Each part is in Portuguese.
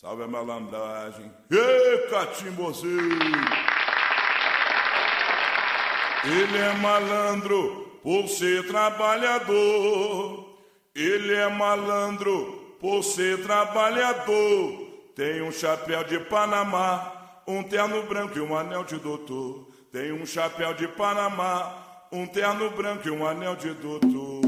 Salve a malandragem. Ê, catimbozinho! Ele é malandro por ser trabalhador. Ele é malandro por ser trabalhador. Tem um chapéu de Panamá, um terno branco e um anel de doutor. Tem um chapéu de Panamá, um terno branco e um anel de doutor.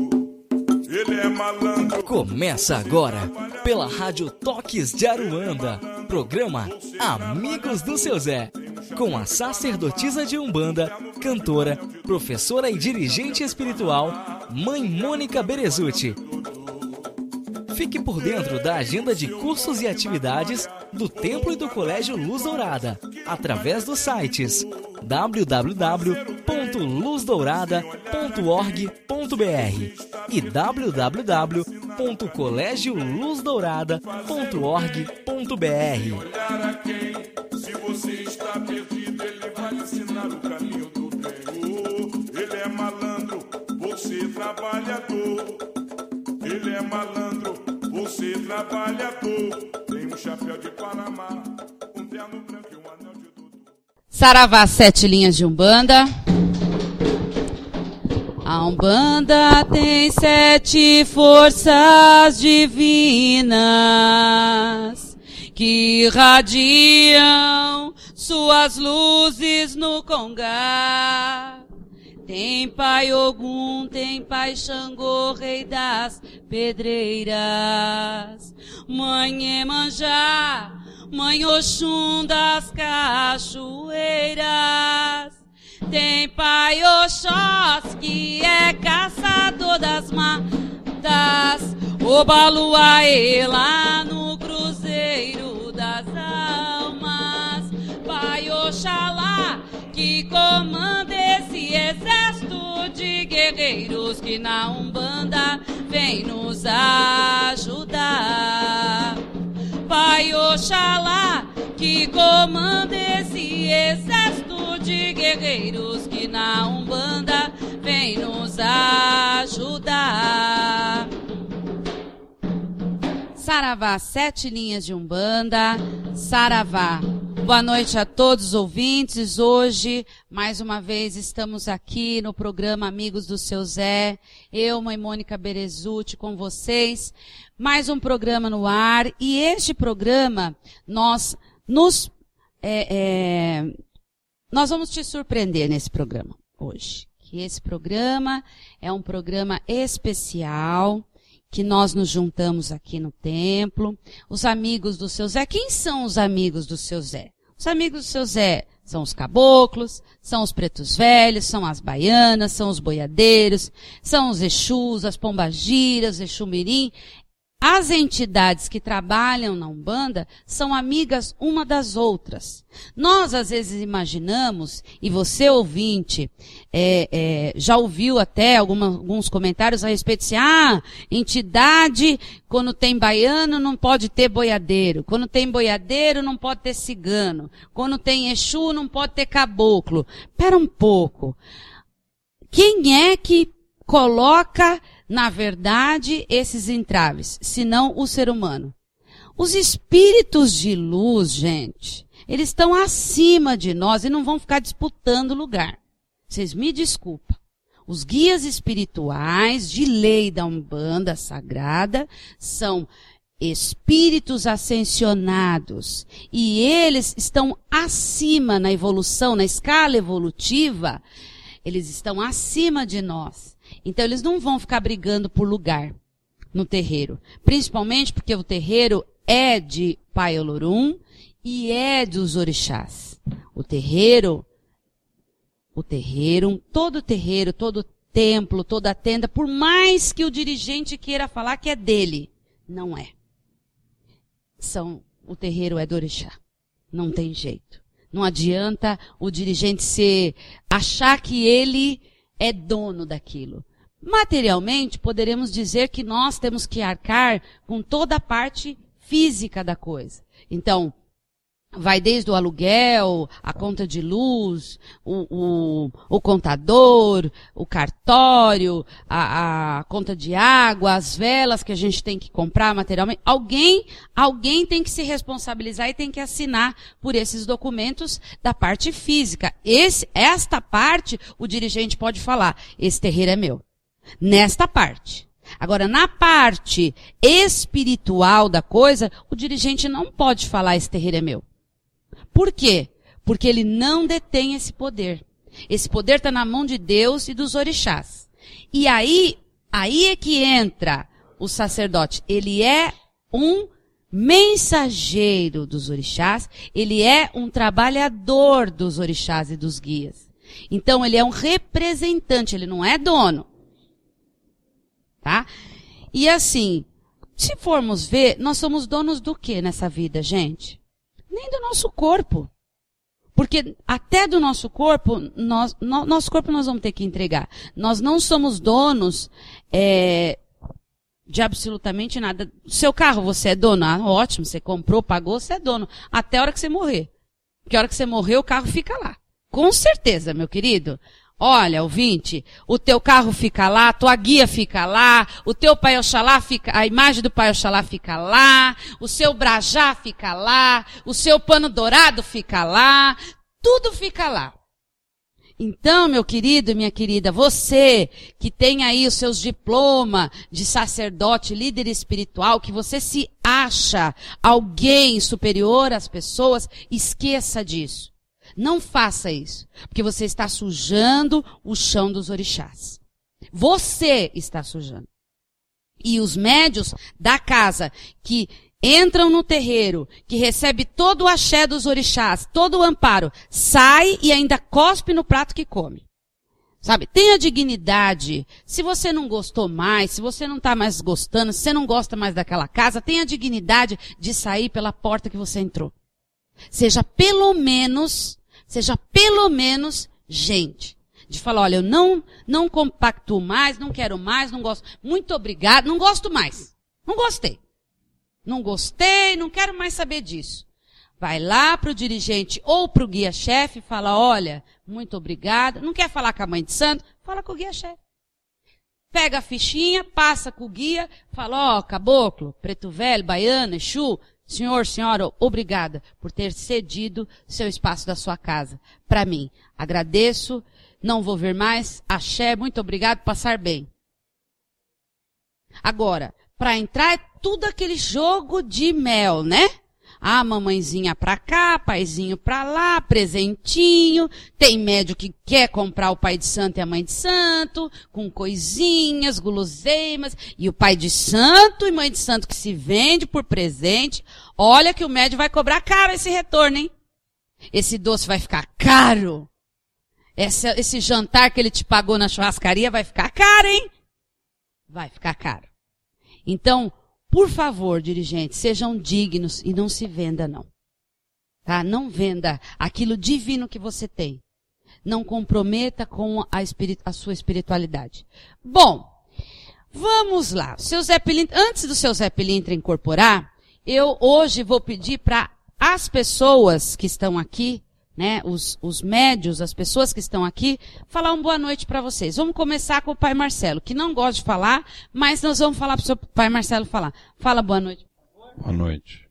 Ele é malandro. Começa agora, pela Rádio Toques de Aruanda, programa Amigos do Seu Zé, com a sacerdotisa de Umbanda, cantora, professora e dirigente espiritual, Mãe Mônica Berezuti. Fique por dentro da agenda de cursos e atividades do Templo e do Colégio Luz Dourada, através dos sites www.luzdourada.org.br e www.colegioluzdourada.org.br. Olhar a quem, se você está perdido, ele vai ensinar o caminho do Senhor. Ele é malandro, você trabalhador. Ele é malandro, você trabalhador. Tem um chapéu de Panamá, um terno branco e um anel de doutor. Saravá, sete linhas de Umbanda. A Umbanda tem sete forças divinas que irradiam suas luzes no Congá. Tem Pai Ogum, tem Pai Xangô, Rei das Pedreiras. Mãe Emanjá, Mãe Oxum das Cachoeiras. Tem Pai Oxós, que é caçador das matas. O Baluaê lá no Cruzeiro das Almas. Pai Oxalá, que comanda esse exército de guerreiros que na Umbanda vem nos ajudar. Pai Oxalá, que comanda esse exército de guerreiros que na Umbanda vem nos ajudar. Saravá, sete linhas de Umbanda. Saravá. Boa noite a todos os ouvintes. Hoje, mais uma vez, estamos aqui no programa Amigos do Seu Zé. Eu, Mãe Mônica Berezuti, com vocês. Mais um programa no ar. E este programa, nós nos, é, é, nós vamos te surpreender nesse programa hoje. Que esse programa é um programa especial que nós nos juntamos aqui no templo. Os amigos do seu Zé. Quem são os amigos do seu Zé? Os amigos do seu Zé são os caboclos, são os pretos velhos, são as baianas, são os boiadeiros, são os Exus, as pombagiras, Exu Mirim. As entidades que trabalham na Umbanda são amigas uma das outras. Nós às vezes imaginamos, e você ouvinte é, é, já ouviu até alguma, alguns comentários a respeito de assim, ah, entidade, quando tem baiano não pode ter boiadeiro, quando tem boiadeiro não pode ter cigano, quando tem Exu não pode ter caboclo. Pera um pouco. Quem é que coloca na verdade, esses entraves, senão o ser humano. Os espíritos de luz, gente, eles estão acima de nós e não vão ficar disputando lugar. Vocês me desculpam. Os guias espirituais de lei da Umbanda Sagrada são espíritos ascensionados e eles estão acima na evolução, na escala evolutiva, eles estão acima de nós. Então eles não vão ficar brigando por lugar no terreiro. Principalmente porque o terreiro é de Pai Olorum e é dos orixás. O terreiro, o terreiro, todo terreiro, todo templo, toda tenda, por mais que o dirigente queira falar que é dele, não é. São, o terreiro é do orixá. Não tem jeito. Não adianta o dirigente ser, achar que ele é dono daquilo. Materialmente, poderemos dizer que nós temos que arcar com toda a parte física da coisa. Então, vai desde o aluguel, a conta de luz, o, o, o contador, o cartório, a, a, conta de água, as velas que a gente tem que comprar materialmente. Alguém, alguém tem que se responsabilizar e tem que assinar por esses documentos da parte física. Esse, esta parte, o dirigente pode falar, esse terreiro é meu. Nesta parte. Agora, na parte espiritual da coisa, o dirigente não pode falar esse terreiro é meu. Por quê? Porque ele não detém esse poder. Esse poder está na mão de Deus e dos orixás. E aí, aí é que entra o sacerdote. Ele é um mensageiro dos orixás, ele é um trabalhador dos orixás e dos guias. Então ele é um representante, ele não é dono. Tá? E assim, se formos ver, nós somos donos do que nessa vida, gente? Nem do nosso corpo. Porque até do nosso corpo, nós, no, nosso corpo nós vamos ter que entregar. Nós não somos donos é, de absolutamente nada. Seu carro, você é dono? Ah, ótimo, você comprou, pagou, você é dono. Até a hora que você morrer. Porque a hora que você morrer, o carro fica lá. Com certeza, meu querido. Olha, ouvinte, o teu carro fica lá, tua guia fica lá, o teu Pai Oxalá fica, a imagem do Pai Oxalá fica lá, o seu brajá fica lá, o seu pano dourado fica lá, tudo fica lá. Então, meu querido e minha querida, você que tem aí os seus diplomas de sacerdote, líder espiritual, que você se acha alguém superior às pessoas, esqueça disso. Não faça isso, porque você está sujando o chão dos orixás. Você está sujando. E os médios da casa que entram no terreiro, que recebe todo o axé dos orixás, todo o amparo, sai e ainda cospe no prato que come. Sabe? Tenha dignidade. Se você não gostou mais, se você não está mais gostando, se você não gosta mais daquela casa, tenha dignidade de sair pela porta que você entrou. Seja pelo menos seja pelo menos gente. De falar, olha, eu não, não compacto mais, não quero mais, não gosto. Muito obrigado, não gosto mais. Não gostei. Não gostei, não quero mais saber disso. Vai lá para o dirigente ou para o guia-chefe e fala, olha, muito obrigado. Não quer falar com a mãe de santo? Fala com o guia-chefe. Pega a fichinha, passa com o guia, fala, ó, oh, caboclo, preto velho, baiano, exu, Senhor, senhora, obrigada por ter cedido seu espaço da sua casa para mim. Agradeço, não vou ver mais. Axé, muito obrigado, passar bem. Agora, para entrar é tudo aquele jogo de mel, né? Ah, mamãezinha pra cá, paizinho pra lá, presentinho. Tem médio que quer comprar o pai de santo e a mãe de santo, com coisinhas, guloseimas. E o pai de santo e mãe de santo que se vende por presente. Olha que o médio vai cobrar caro esse retorno, hein? Esse doce vai ficar caro. Esse, esse jantar que ele te pagou na churrascaria vai ficar caro, hein? Vai ficar caro. Então, por favor, dirigentes, sejam dignos e não se venda, não. Tá? Não venda aquilo divino que você tem. Não comprometa com a, a sua espiritualidade. Bom, vamos lá. seu Zé Pilintra, antes do seu Zé Pilintra incorporar, eu hoje vou pedir para as pessoas que estão aqui né, os, os médios, as pessoas que estão aqui, falar uma boa noite para vocês. Vamos começar com o pai Marcelo, que não gosta de falar, mas nós vamos falar para o seu pai Marcelo falar. Fala boa noite. Boa noite.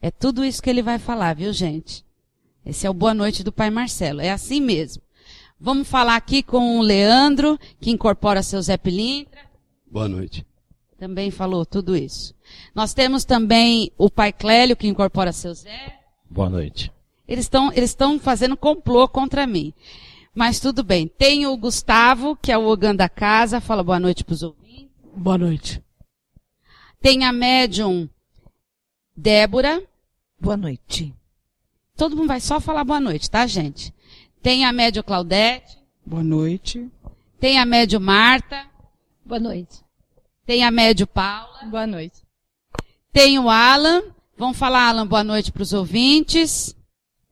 É tudo isso que ele vai falar, viu gente? Esse é o boa noite do pai Marcelo. É assim mesmo. Vamos falar aqui com o Leandro, que incorpora seu Zé Pilintra. Boa noite. Também falou tudo isso. Nós temos também o pai Clélio, que incorpora seu Zé. Boa noite. Eles estão eles estão fazendo complô contra mim. Mas tudo bem. Tem o Gustavo, que é o Ogan da casa. Fala boa noite para os ouvintes. Boa noite. Tem a médium Débora. Boa noite. Todo mundo vai só falar boa noite, tá, gente? Tem a médium Claudete. Boa noite. Tem a médium Marta. Boa noite. Tem a médium Paula. Boa noite. Tem o Alan. Vamos falar, Alan, boa noite para os ouvintes.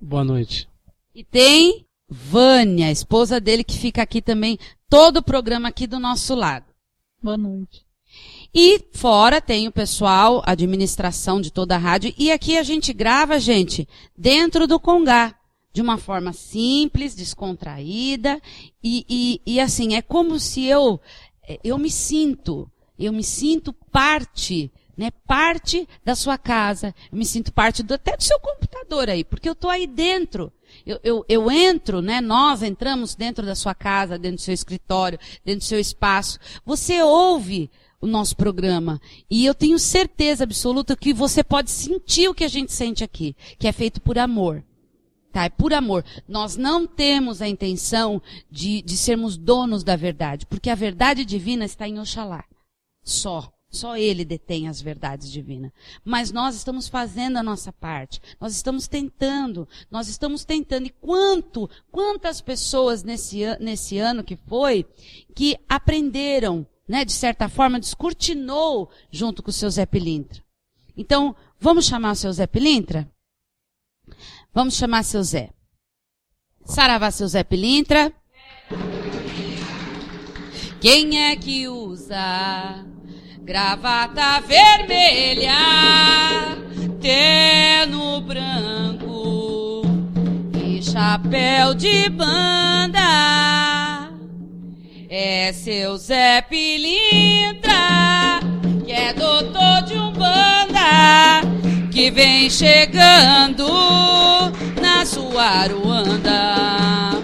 Boa noite. E tem Vânia, a esposa dele, que fica aqui também, todo o programa aqui do nosso lado. Boa noite. E fora tem o pessoal, a administração de toda a rádio. E aqui a gente grava, gente, dentro do Congá. De uma forma simples, descontraída. E, e, e assim, é como se eu, eu me sinto, eu me sinto parte né, parte da sua casa. Eu me sinto parte do, até do seu computador aí, porque eu estou aí dentro. Eu, eu, eu, entro, né, nós entramos dentro da sua casa, dentro do seu escritório, dentro do seu espaço. Você ouve o nosso programa. E eu tenho certeza absoluta que você pode sentir o que a gente sente aqui, que é feito por amor. Tá? É por amor. Nós não temos a intenção de, de sermos donos da verdade, porque a verdade divina está em Oxalá. Só. Só Ele detém as verdades divinas. Mas nós estamos fazendo a nossa parte. Nós estamos tentando. Nós estamos tentando. E quanto, quantas pessoas nesse, nesse ano que foi, que aprenderam, né, de certa forma, descortinou junto com o seu Zé Pilintra. Então, vamos chamar o seu Zé Pilintra? Vamos chamar seu Zé. Saravá, seu Zé Pilintra. Quem é que usa gravata vermelha, terno branco e chapéu de banda. É seu Zé Pilintra, que é doutor de Umbanda, que vem chegando na sua Aruanda.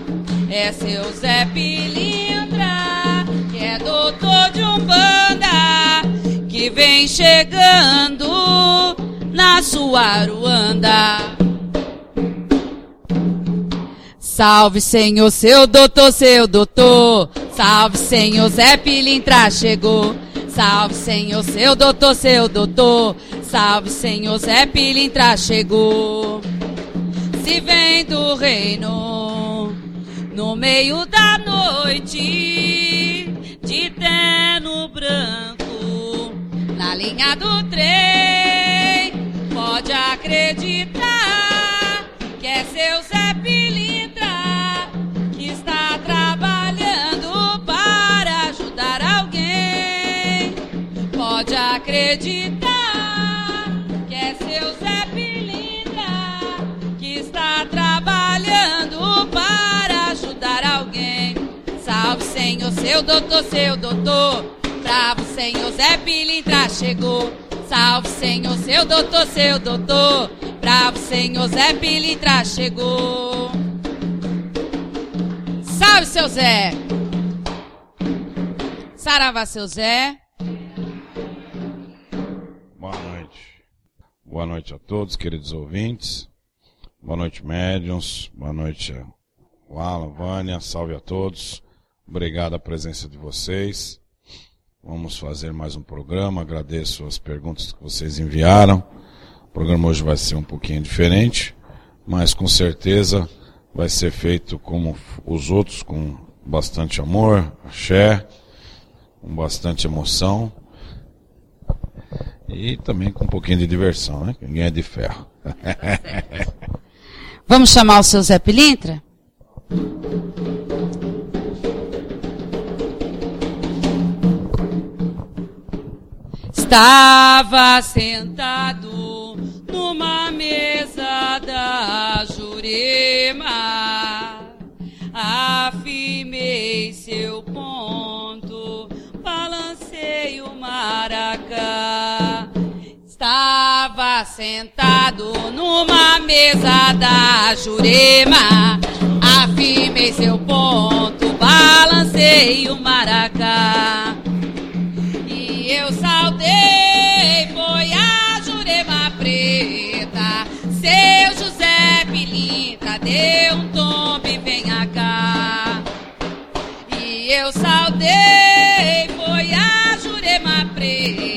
É seu Zé Pilintra, que é doutor de Umbanda, vem chegando na sua Aruanda. Salve, Senhor, seu doutor, seu doutor. Salve, Senhor, Zé Pilintra chegou. Salve, Senhor, seu doutor, seu doutor. Salve, Senhor, Zé Pilintra chegou. Se vem do reino, no meio da noite, de terno branco, na linha do trem, pode acreditar que é seu Zé Pilintra que está trabalhando para ajudar alguém. Pode acreditar que é seu Zé Pilintra que está trabalhando para ajudar alguém. Salve, Senhor, seu doutor, seu doutor. Bravo, Senhor, Zé Pilintra chegou. Salve, Senhor, seu doutor, seu doutor. Bravo, Senhor, Zé Pilintra chegou. Salve, seu Zé. Saravá, seu Zé. Boa noite. Boa noite a todos, queridos ouvintes. Boa noite, médiums. Boa noite, Alan, Vânia. Salve a todos. Obrigado a presença de vocês. Vamos fazer mais um programa. Agradeço as perguntas que vocês enviaram. O programa hoje vai ser um pouquinho diferente, mas com certeza vai ser feito como os outros, com bastante amor, axé, com bastante emoção e também com um pouquinho de diversão, né? Ninguém é de ferro. Vamos chamar o seu Zé Pilintra? Estava sentado numa mesa da Jurema, afirmei seu ponto, balancei o maracá. Estava sentado numa mesa da Jurema, afirmei seu ponto, balancei o maracá. Deu um tombo e venha cá. E eu saudei, foi a Jurema Preta,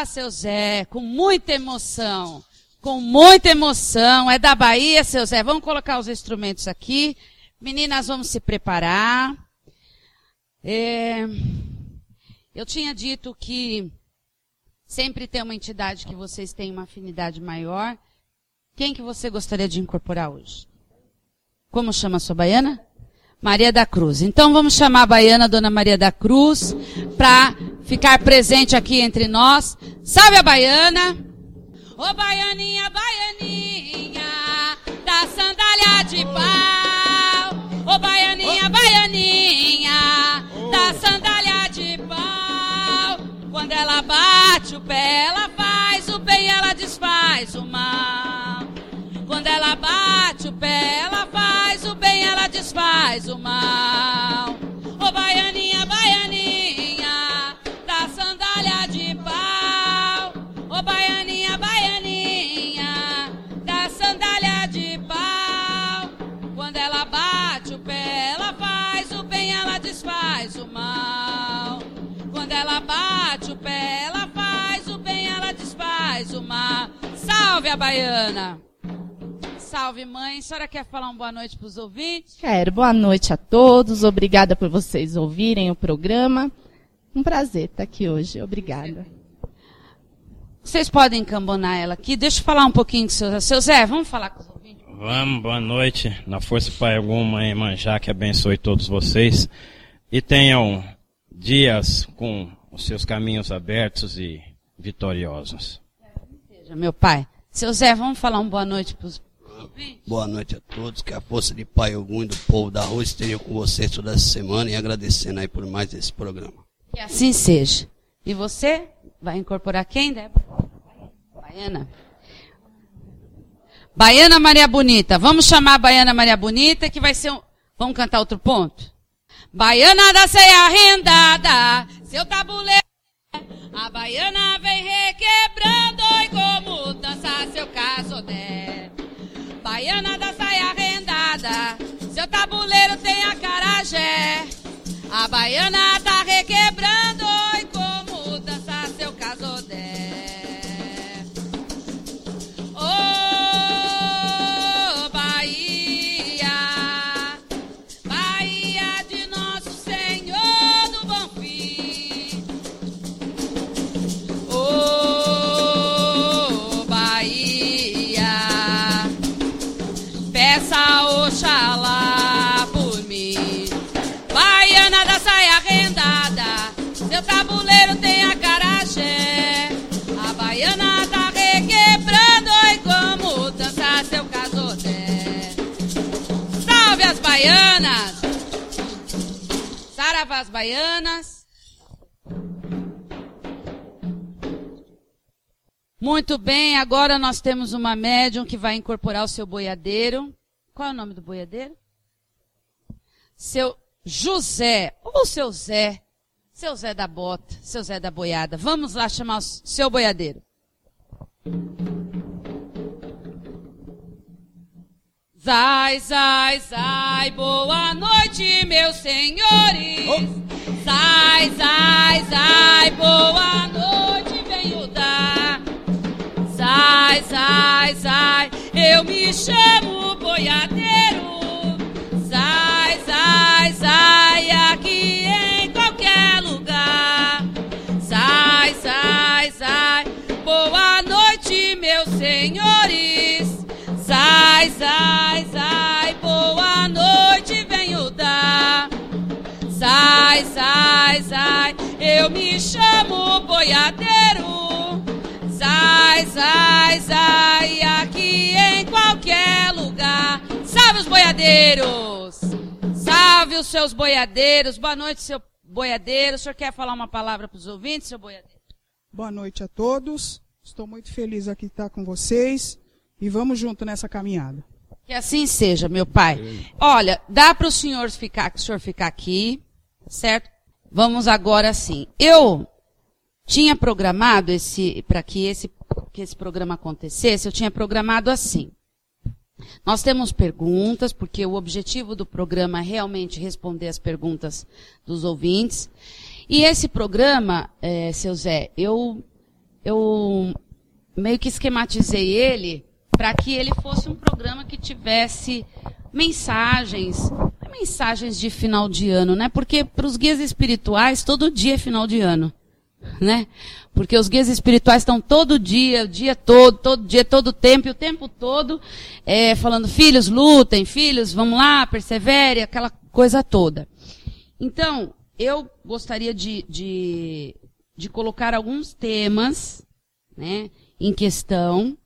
Ah, seu Zé, com muita emoção. Com muita emoção. É da Bahia, seu Zé. Vamos colocar os instrumentos aqui. Meninas, vamos se preparar. É, eu tinha dito que sempre tem uma entidade que vocês têm uma afinidade maior. Quem que você gostaria de incorporar hoje? Como chama a sua baiana? Maria da Cruz. Então vamos chamar a baiana Dona Maria da Cruz para ficar presente aqui entre nós. Salve a baiana! Ô baianinha, baianinha, da sandália de pau. Ô baianinha, baianinha, da sandália de pau. Quando ela bate o pé, ela faz o bem, ela desfaz o mal. Quando ela bate o pé, ela faz o bem, ela desfaz o mal. Ô baianinha, baianinha, ela bate o pé, ela faz o bem, ela desfaz o mal. Salve a baiana! Salve, mãe. A senhora quer falar uma boa noite para os ouvintes? Quero. Boa noite a todos. Obrigada por vocês ouvirem o programa. Um prazer estar aqui hoje. Obrigada. Vocês podem encambonar ela aqui. Deixa eu falar um pouquinho com o seu Zé. Seu Zé, vamos falar com os ouvintes? Vamos, boa noite. Na Força Pai Alguma em Manjá, que abençoe todos vocês. E tenham dias com os seus caminhos abertos e vitoriosos. Seja, meu pai. Seu Zé, vamos falar uma boa noite para os Boa noite a todos, que a força de Pai Ogum e do povo da rua esteja com vocês toda essa semana e agradecendo aí por mais esse programa. Que assim seja. E você vai incorporar quem, Débora? Baiana. Baiana Maria Bonita. Vamos chamar a Baiana Maria Bonita, que vai ser um... Vamos cantar outro ponto? Baiana da ceia arrendada, seu tabuleiro. A baiana vem requebrando e como dança seu casodé. Baiana da saia arrendada, seu tabuleiro tem a carajé. A baiana tá requebrando Salve as baianas! Saravá as baianas. Muito bem, agora nós temos uma médium que vai incorporar o seu boiadeiro. Qual é o nome do boiadeiro? Seu José, ou seu Zé. Seu Zé da bota, seu Zé da boiada. Vamos lá chamar o seu boiadeiro. Zai, zai, zai, boa noite, meus senhores. Zai, zai, zai, boa noite, venho dar. Zai, zai, zai, eu me chamo boiadeiro. Zai, zai, zai, aqui em qualquer lugar. Zai, zai, zai, boa noite, meus senhores. Zai, zai, zai, zai, eu me chamo boiadeiro. Zai, zai, zai, aqui em qualquer lugar. Salve os boiadeiros! Salve os seus boiadeiros. Boa noite, seu boiadeiro. O senhor quer falar uma palavra para os ouvintes, seu boiadeiro? Boa noite a todos. Estou muito feliz aqui de estar com vocês e vamos junto nessa caminhada. Que assim seja, meu pai. Olha, dá para o senhor ficar, o senhor ficar aqui, certo? Vamos agora sim. Eu tinha programado esse para que esse que esse programa acontecesse, eu tinha programado assim. Nós temos perguntas, porque o objetivo do programa é realmente responder as perguntas dos ouvintes. E esse programa, é, seu Zé, eu eu meio que esquematizei ele para que ele fosse um programa que tivesse mensagens, mensagens de final de ano, né? Porque para os guias espirituais todo dia é final de ano, né? Porque os guias espirituais estão todo dia, o dia todo, todo dia, todo tempo, e o tempo todo, é, falando, filhos, lutem, filhos, vamos lá, persevere, aquela coisa toda. Então, eu gostaria de, de, de colocar alguns temas, né, em questão,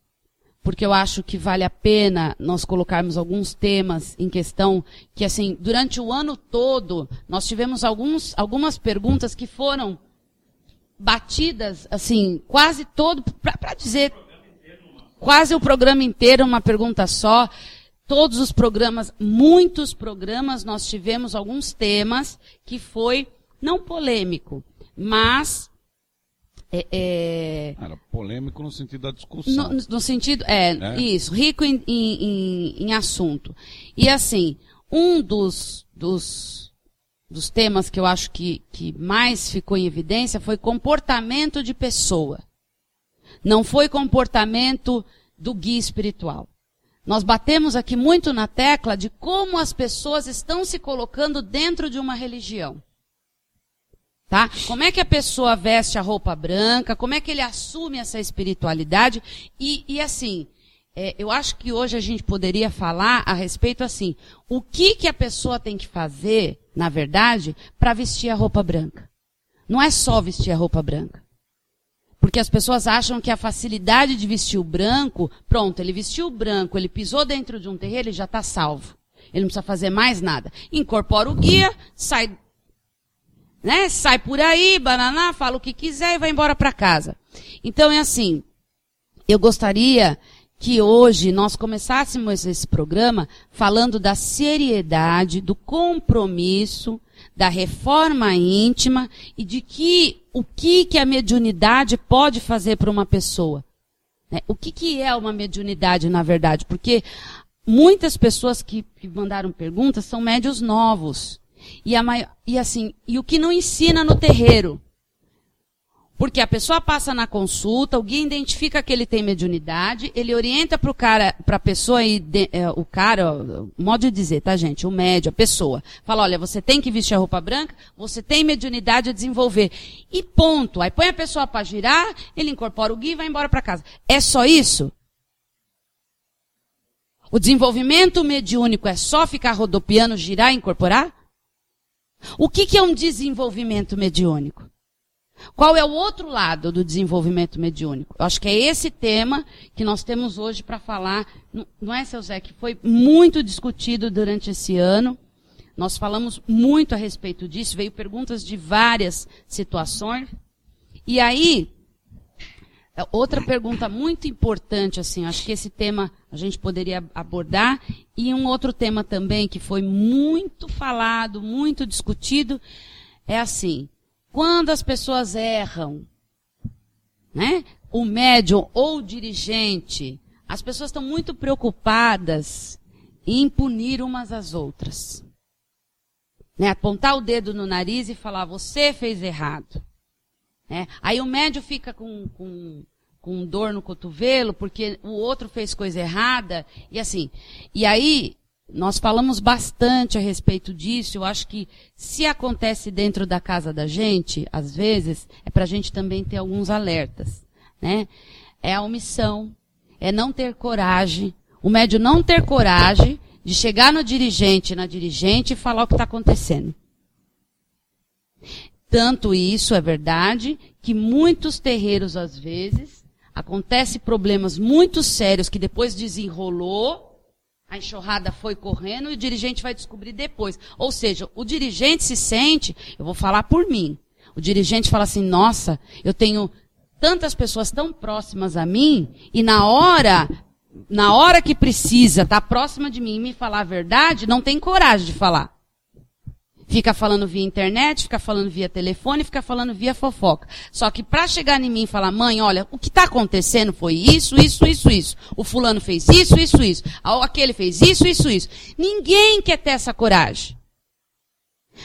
porque eu acho que vale a pena nós colocarmos alguns temas em questão que assim durante o ano todo nós tivemos alguns, algumas perguntas que foram batidas assim quase todo para dizer quase o programa inteiro uma pergunta só. Todos os programas muitos programas nós tivemos alguns temas que foi não polêmico mas é, é... Era polêmico no sentido da discussão. No, no sentido, é, né? isso, rico em, em, em, assunto. E assim, um dos, dos, dos temas que eu acho que, que mais ficou em evidência foi comportamento de pessoa. Não foi comportamento do guia espiritual. Nós batemos aqui muito na tecla de como as pessoas estão se colocando dentro de uma religião. Tá? Como é que a pessoa veste a roupa branca? Como é que ele assume essa espiritualidade? E, e assim, é, eu acho que hoje a gente poderia falar a respeito assim, o que que a pessoa tem que fazer, na verdade, para vestir a roupa branca? Não é só vestir a roupa branca. Porque as pessoas acham que a facilidade de vestir o branco, pronto, ele vestiu o branco, ele pisou dentro de um terreiro, ele já está salvo. Ele não precisa fazer mais nada. Incorpora o guia, sai né? Sai por aí, bananá, fala o que quiser e vai embora para casa. Então é assim, eu gostaria que hoje nós começássemos esse programa falando da seriedade, do compromisso, da reforma íntima e de que o que que a mediunidade pode fazer para uma pessoa. Né? O que que é uma mediunidade na verdade? Porque muitas pessoas que, que mandaram perguntas são médios novos. E, a maior, e assim, e o que não ensina no terreiro? Porque a pessoa passa na consulta, o guia identifica que ele tem mediunidade, ele orienta para o cara, para a pessoa e é, o cara, modo de dizer, tá gente, o médio, a pessoa, fala, olha, você tem que vestir a roupa branca, você tem mediunidade a desenvolver e ponto. Aí põe a pessoa para girar, ele incorpora o guia e vai embora para casa. É só isso? O desenvolvimento mediúnico é só ficar rodopiando, girar e incorporar? O que, que é um desenvolvimento mediúnico? Qual é o outro lado do desenvolvimento mediúnico? Eu acho que é esse tema que nós temos hoje para falar. Não é, seu Zé, que foi muito discutido durante esse ano. Nós falamos muito a respeito disso, veio perguntas de várias situações. E aí, outra pergunta muito importante, assim, acho que esse tema a gente poderia abordar, e um outro tema também que foi muito falado, muito discutido, é assim, quando as pessoas erram, né, o médium ou o dirigente, as pessoas estão muito preocupadas em punir umas às outras. Né, apontar o dedo no nariz e falar, você fez errado. É. Aí o médio fica com, com, com dor no cotovelo porque o outro fez coisa errada e assim. E aí nós falamos bastante a respeito disso. Eu acho que se acontece dentro da casa da gente, às vezes, é para a gente também ter alguns alertas, né? É a omissão, é não ter coragem. O médio não ter coragem de chegar no dirigente, na dirigente e falar o que está acontecendo. Tanto isso é verdade que muitos terreiros, às vezes, acontece problemas muito sérios que depois desenrolou, a enxurrada foi correndo e o dirigente vai descobrir depois. Ou seja, o dirigente se sente, eu vou falar por mim, o dirigente fala assim, nossa, eu tenho tantas pessoas tão próximas a mim e na hora, na hora que precisa tá próxima de mim e me falar a verdade, não tem coragem de falar. Fica falando via internet, fica falando via telefone, fica falando via fofoca. Só que para chegar em mim e falar, mãe, olha, o que está acontecendo foi isso, isso, isso, isso. O fulano fez isso, isso, isso. Aquele fez isso, isso, isso. Ninguém quer ter essa coragem.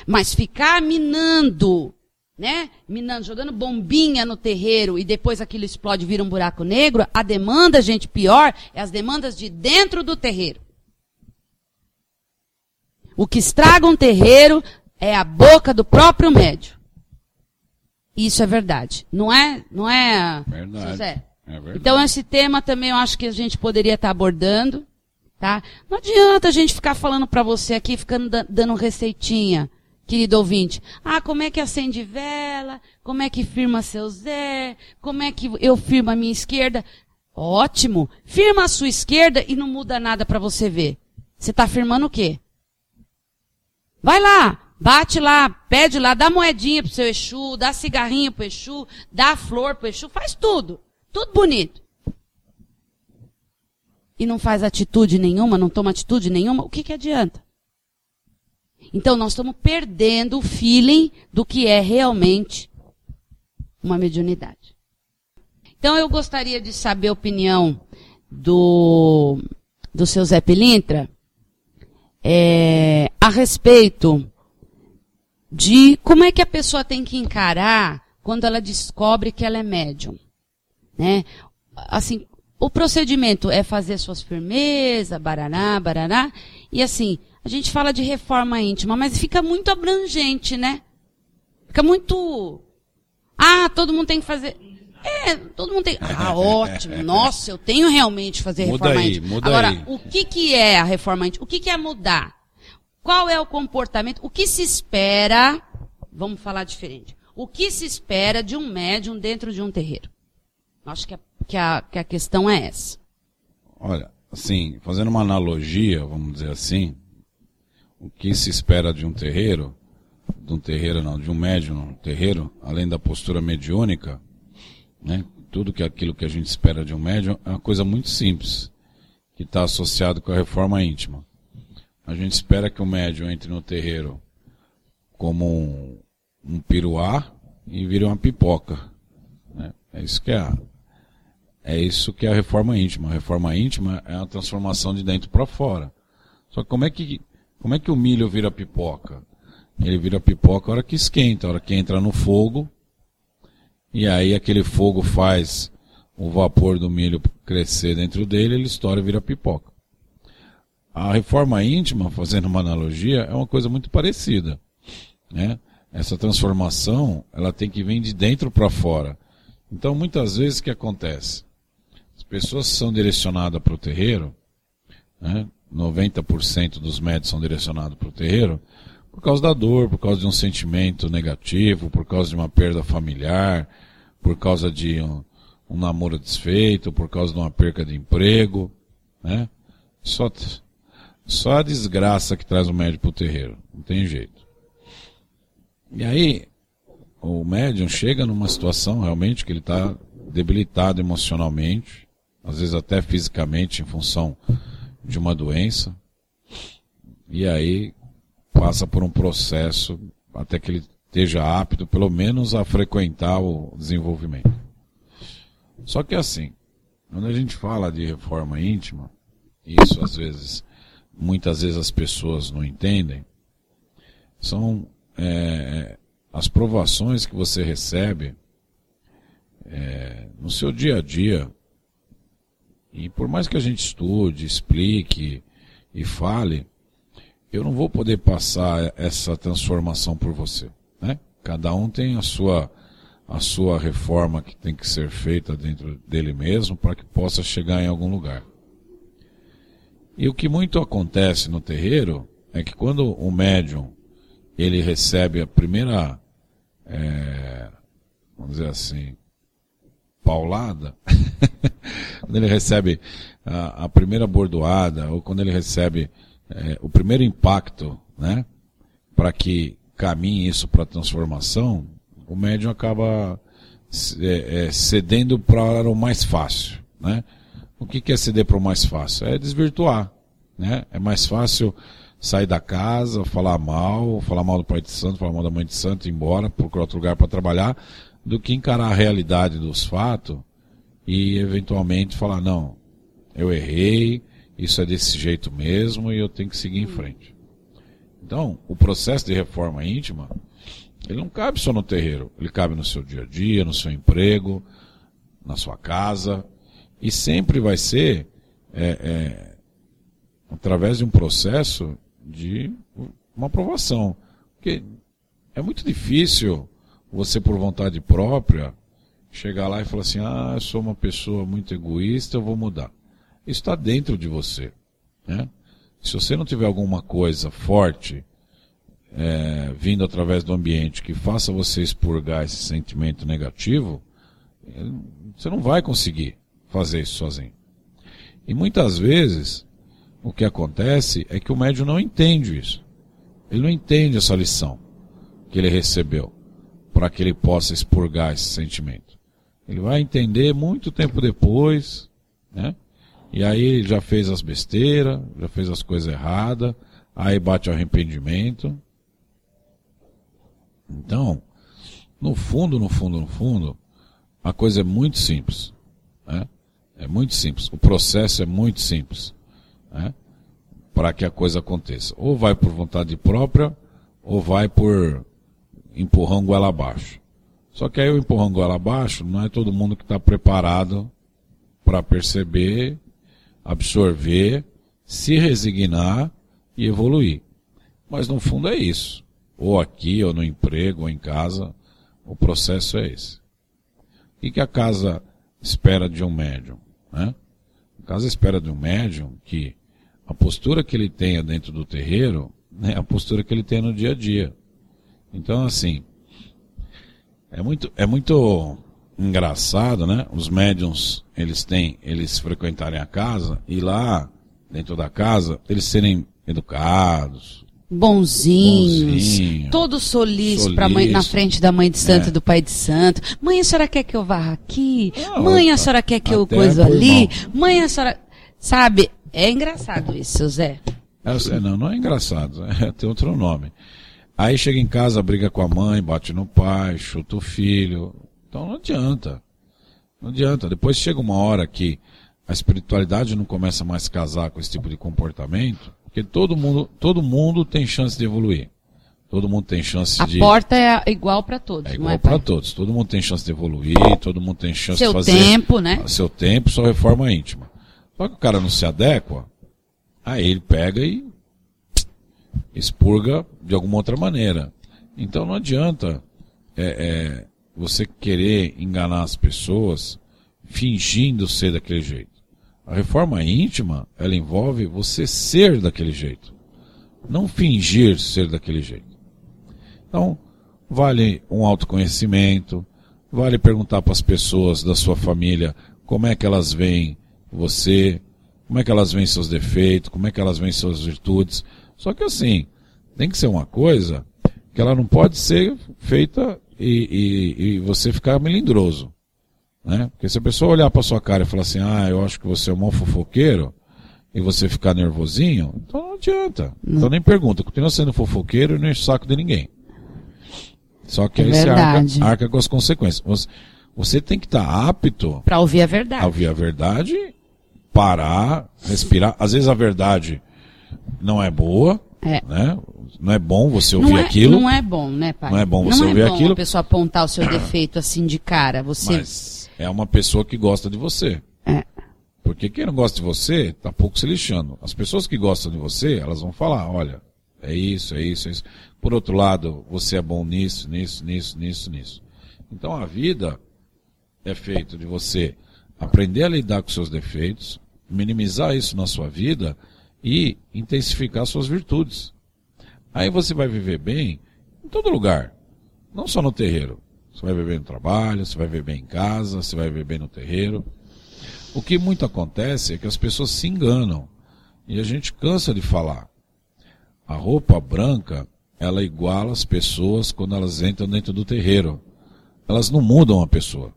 Mas ficar minando né? Minando, jogando bombinha no terreiro e depois aquilo explode vira um buraco negro, a demanda, gente, pior é as demandas de dentro do terreiro. O que estraga um terreiro é a boca do próprio médio. Isso é verdade. Não é, não é, Verdade. José? É. Então esse tema também eu acho que a gente poderia estar abordando, tá? Não adianta a gente ficar falando para você aqui, ficando da- dando receitinha, querido ouvinte. Ah, como é que acende vela? Como é que firma seu Zé? Como é que eu firmo a minha esquerda? Ótimo. Firma a sua esquerda e não muda nada para você ver. Você está firmando o quê? Vai lá, bate lá, pede lá, dá moedinha pro seu Exu, dá cigarrinho pro Exu, dá flor pro Exu, faz tudo. Tudo bonito. E não faz atitude nenhuma, não toma atitude nenhuma, o que que adianta? Então nós estamos perdendo o feeling do que é realmente uma mediunidade. Então eu gostaria de saber a opinião do, do seu Zé Pilintra é, a respeito de como é que a pessoa tem que encarar quando ela descobre que ela é médium. Né? Assim, o procedimento é fazer suas firmezas, baraná, baraná, e assim, a gente fala de reforma íntima, mas fica muito abrangente, né? Fica muito. Ah, todo mundo tem que fazer. É, todo mundo tem. Ah, ótimo. Nossa, eu tenho realmente que fazer Muda reforma aí, muda Agora, aí. o que, que é a reforma íntima? O que, que é mudar? Qual é o comportamento? O que se espera? Vamos falar diferente. O que se espera de um médium dentro de um terreiro? Acho que a, que a, que a questão é essa. Olha, assim, fazendo uma analogia, vamos dizer assim, o que se espera de um terreiro, de um terreiro não, de um médium num terreiro, além da postura mediúnica, né? Tudo que aquilo que a gente espera de um médium é uma coisa muito simples, que está associado com a reforma íntima. A gente espera que o médium entre no terreiro como um, um piruá e vire uma pipoca. Né? É isso que é a, é isso que é a reforma íntima. A reforma íntima é a transformação de dentro para fora. Só que como é que como é que o milho vira pipoca? Ele vira pipoca a hora que esquenta, a hora que entra no fogo. E aí aquele fogo faz o vapor do milho crescer dentro dele, ele estoura e vira pipoca. A reforma íntima, fazendo uma analogia, é uma coisa muito parecida. Né? Essa transformação, ela tem que vir de dentro para fora. Então, muitas vezes, o que acontece? As pessoas são direcionadas para o terreiro, né? 90% dos médios são direcionados para o terreiro, por causa da dor, por causa de um sentimento negativo, por causa de uma perda familiar, por causa de um, um namoro desfeito, por causa de uma perca de emprego, né? Só, só a desgraça que traz o médium para o terreiro, não tem jeito. E aí, o médium chega numa situação realmente que ele está debilitado emocionalmente, às vezes até fisicamente, em função de uma doença, e aí passa por um processo até que ele esteja apto, pelo menos, a frequentar o desenvolvimento. Só que assim, quando a gente fala de reforma íntima, isso às vezes, muitas vezes as pessoas não entendem, são é, as provações que você recebe é, no seu dia a dia. E por mais que a gente estude, explique e fale, eu não vou poder passar essa transformação por você. Né? Cada um tem a sua, a sua reforma que tem que ser feita dentro dele mesmo para que possa chegar em algum lugar. E o que muito acontece no terreiro é que quando o médium ele recebe a primeira, é, vamos dizer assim, paulada, quando ele recebe a, a, primeira bordoada, ou quando ele recebe é, o primeiro impacto, né, para que caminhe isso para a transformação, o médium acaba é, é, cedendo para o mais fácil, né? O que, que é ceder para o mais fácil? É desvirtuar, né? É mais fácil sair da casa, falar mal, falar mal do pai de santo, falar mal da mãe de santo, ir embora, procurar outro lugar para trabalhar, do que encarar a realidade dos fatos e eventualmente falar, não, eu errei, isso é desse jeito mesmo e eu tenho que seguir em frente. Então, o processo de reforma íntima, Ele não cabe só no terreiro, ele cabe no seu dia a dia, no seu emprego, na sua casa, e sempre vai ser é, é, através de um processo de uma aprovação. Porque é muito difícil você, por vontade própria, chegar lá e falar assim: ah, eu sou uma pessoa muito egoísta, eu vou mudar. Isso está dentro de você. Né? Se você não tiver alguma coisa forte é, vindo através do ambiente que faça você expurgar esse sentimento negativo, é, você não vai conseguir fazer isso sozinho. E muitas vezes o que acontece é que o médium não entende isso. Ele não entende essa lição que ele recebeu para que ele possa expurgar esse sentimento. Ele vai entender muito tempo depois, né? E aí já fez as besteiras, já fez as coisas erradas, aí bate arrependimento. Então, no fundo, no fundo, no fundo, a coisa é muito simples. Né? É muito simples. O processo é muito simples. Né? Para que a coisa aconteça. Ou vai por vontade própria, ou vai por empurrão goela abaixo. Só que aí o empurrão goela abaixo não é todo mundo que está preparado para perceber, absorver, se resignar e evoluir. Mas no fundo é isso. Ou aqui, ou no emprego, ou em casa, o processo é esse. O que a casa espera de um médium? Né? A casa espera de um médium que a postura que ele tenha dentro do terreiro é a postura que ele tem no dia a dia. Então, assim, é muito, é muito engraçado, né? Os médiums, eles têm, eles frequentarem a casa e lá, dentro da casa, eles serem educados, bonzinhos, Bonzinho, todos solícitos para mãe na frente da mãe de santo é. e do pai de santo. Mãe, a senhora quer que eu vá aqui? Não, mãe, a senhora quer que eu coisa ali? Mãe, a senhora sabe? É engraçado isso, seu Zé. É, não, não é engraçado, é, tem outro nome. Aí chega em casa, briga com a mãe, bate no pai, chuta o filho. Então não adianta. Não adianta. Depois chega uma hora que a espiritualidade não começa mais a casar com esse tipo de comportamento, porque todo mundo, todo mundo tem chance de evoluir. Todo mundo tem chance a de. A porta é igual para todos. É igual é, para todos. Todo mundo tem chance de evoluir, todo mundo tem chance seu de fazer. Seu tempo, né? Seu tempo, sua reforma íntima. Só que o cara não se adequa, aí ele pega e expurga de alguma outra maneira. Então não adianta é, é, você querer enganar as pessoas fingindo ser daquele jeito. A reforma íntima, ela envolve você ser daquele jeito, não fingir ser daquele jeito. Então, vale um autoconhecimento, vale perguntar para as pessoas da sua família como é que elas veem você, como é que elas veem seus defeitos, como é que elas veem suas virtudes, só que assim, tem que ser uma coisa que ela não pode ser feita e, e, e você ficar melindroso. Né? Porque se a pessoa olhar para sua cara e falar assim, ah, eu acho que você é um fofoqueiro, e você ficar nervosinho, então não adianta. Não. Então nem pergunta, continua sendo fofoqueiro e não enche o saco de ninguém. Só que é aí você arca, arca, com as consequências. Você, você tem que estar tá apto para ouvir a verdade. ouvir a verdade, parar, respirar. Às vezes a verdade não é boa, é. Né? Não é bom você ouvir não é, aquilo. Não é bom, né, pai? Não é bom você não é ouvir é bom aquilo. a pessoa apontar o seu defeito assim de cara. Você... Mas é uma pessoa que gosta de você. É. Porque quem não gosta de você, tá pouco se lixando. As pessoas que gostam de você, elas vão falar, olha, é isso, é isso, é isso. Por outro lado, você é bom nisso, nisso, nisso, nisso, nisso. Então a vida é feita de você aprender a lidar com seus defeitos, minimizar isso na sua vida e intensificar suas virtudes. Aí você vai viver bem em todo lugar, não só no terreiro. Você vai viver no trabalho, você vai viver bem em casa, você vai viver bem no terreiro. O que muito acontece é que as pessoas se enganam e a gente cansa de falar. A roupa branca, ela iguala as pessoas quando elas entram dentro do terreiro. Elas não mudam a pessoa.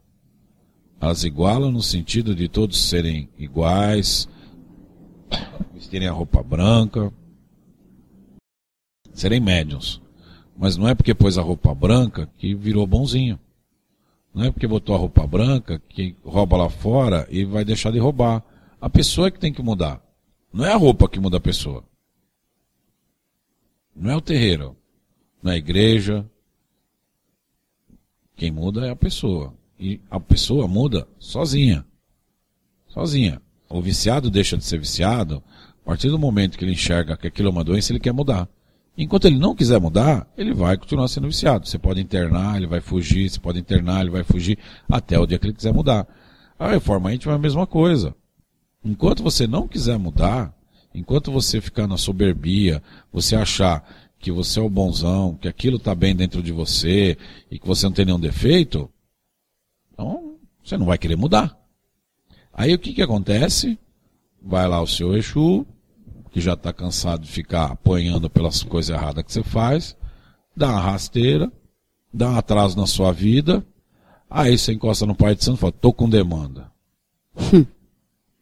Elas igualam no sentido de todos serem iguais, vestirem a roupa branca, serem médiums. Mas não é porque pôs a roupa branca que virou bonzinho. Não é porque botou a roupa branca que rouba lá fora e vai deixar de roubar. A pessoa é que tem que mudar. Não é a roupa que muda a pessoa. Não é o terreiro. Não é a igreja. Quem muda é a pessoa. E a pessoa muda sozinha. Sozinha. O viciado deixa de ser viciado a partir do momento que ele enxerga que aquilo é uma doença, ele quer mudar. Enquanto ele não quiser mudar, ele vai continuar sendo viciado. Você pode internar, ele vai fugir, você pode internar, ele vai fugir, até o dia que ele quiser mudar. A reforma íntima é a mesma coisa. Enquanto você não quiser mudar, enquanto você ficar na soberbia, você achar que você é o bonzão, que aquilo está bem dentro de você e que você não tem nenhum defeito, então você não vai querer mudar. Aí o que, que acontece? Vai lá o seu Exu, que já está cansado de ficar apanhando pelas coisas erradas que você faz, dá uma rasteira, dá um atraso na sua vida, aí você encosta no Pai de Santo e fala, tô com demanda.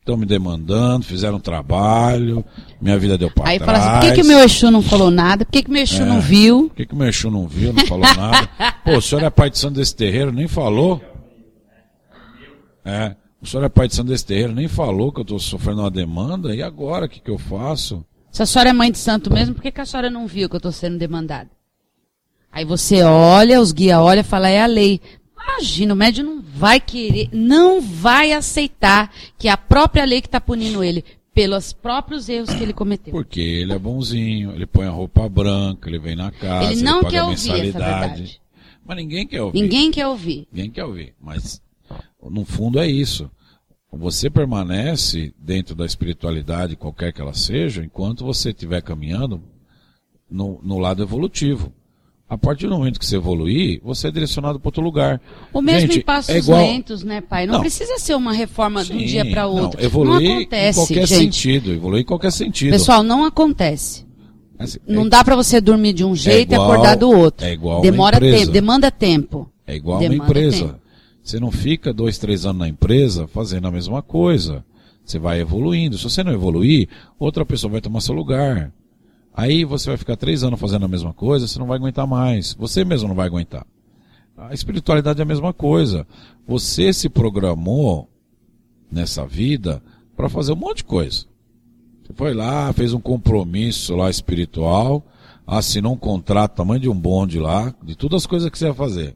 Estão me demandando, fizeram um trabalho, minha vida deu para Aí trás. fala assim, por que, que meu Exu não falou nada? Por que, que meu Exu É. não viu? Por que, que meu Exu não viu, não falou nada? Pô, o senhor é pai de santo desse terreiro, nem falou? É, o senhor é pai de santo desse terreiro, nem falou que eu estou sofrendo uma demanda, e agora o que, que eu faço? Se a senhora é mãe de santo mesmo, por que, que a senhora não viu que eu estou sendo demandada? Aí você olha, os guia olha e fala, é a lei. Imagina, o médium não vai querer, não vai aceitar que é a própria lei que está punindo ele pelos próprios erros que ele cometeu. Porque ele é bonzinho, ele põe a roupa branca, ele vem na casa, Ele não paga quer ouvir essa verdade. Mas ninguém quer ouvir. Ninguém quer ouvir. Ninguém quer ouvir. Mas, no fundo, é isso. Você permanece dentro da espiritualidade, qualquer que ela seja, enquanto você estiver caminhando no, no lado evolutivo. A partir do momento que você evoluir, você é direcionado para outro lugar. O mesmo Gente, em passos é igual, lentos, né, pai? Não, Não. precisa ser uma reforma de um Sim, dia para não, outro. evoluir não acontece, em qualquer gente. sentido. Evoluir em qualquer sentido. Pessoal, não acontece. Assim, Não é, dá para você dormir de um jeito igual- e acordar do outro. é igual uma Demora tempo, demanda tempo. é igual demanda uma empresa. tempo. Você não fica dois, três anos na empresa fazendo a mesma coisa. Você vai evoluindo. Se você não evoluir, outra pessoa vai tomar seu lugar. Aí você vai ficar três anos fazendo a mesma coisa, você não vai aguentar mais. Você mesmo não vai aguentar. A espiritualidade é a mesma coisa. Você se programou nessa vida para fazer um monte de coisa. Você foi lá, fez um compromisso lá espiritual, assinou um contrato tamanho de um bonde lá, de todas as coisas que você vai fazer.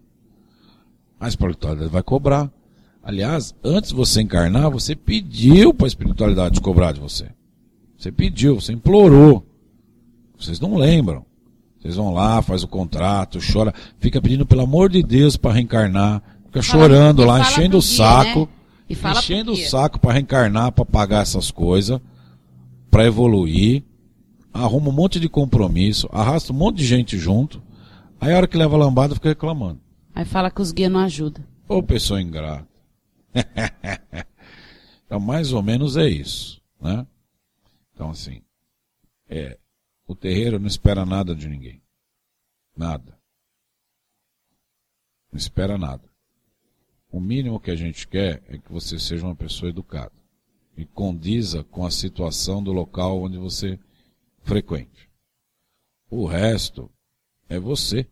A espiritualidade vai cobrar. Aliás, antes de você encarnar, você pediu para a espiritualidade cobrar de você. Você pediu, você implorou. Vocês não lembram. Vocês vão lá, faz o contrato, chora, fica pedindo pelo amor de Deus para reencarnar, fica Fala- chorando lá, enchendo o saco, né? E fala enchendo o saco para reencarnar, para pagar essas coisas, para evoluir, arruma um monte de compromisso, arrasta um monte de gente junto, aí a hora que leva a lambada fica reclamando. Aí fala que os guias não ajudam. Ô pessoa ingrata. então, mais ou menos é isso, né? Então, assim, é, o terreiro não espera nada de ninguém. Nada. Não espera nada. O mínimo que a gente quer é que você seja uma pessoa educada e condiza com a situação do local onde você frequente. O resto é você.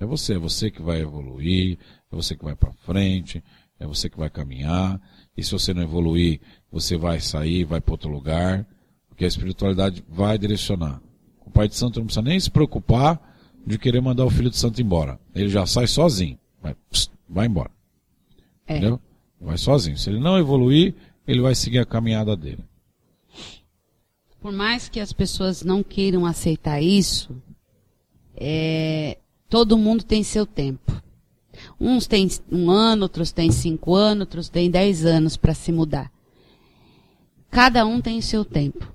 É você, é você que vai evoluir, é você que vai para frente, é você que vai caminhar. E se você não evoluir, você vai sair, vai para outro lugar, porque a espiritualidade vai direcionar. O pai de santo não precisa nem se preocupar de querer mandar o filho de santo embora. Ele já sai sozinho, vai, psst, vai embora. É. Entendeu? Vai sozinho. Se ele não evoluir, ele vai seguir a caminhada dele. Por mais que as pessoas não queiram aceitar isso, é, todo mundo tem seu tempo. Uns têm um ano, outros têm cinco anos, outros têm dez anos para se mudar. Cada um tem seu tempo.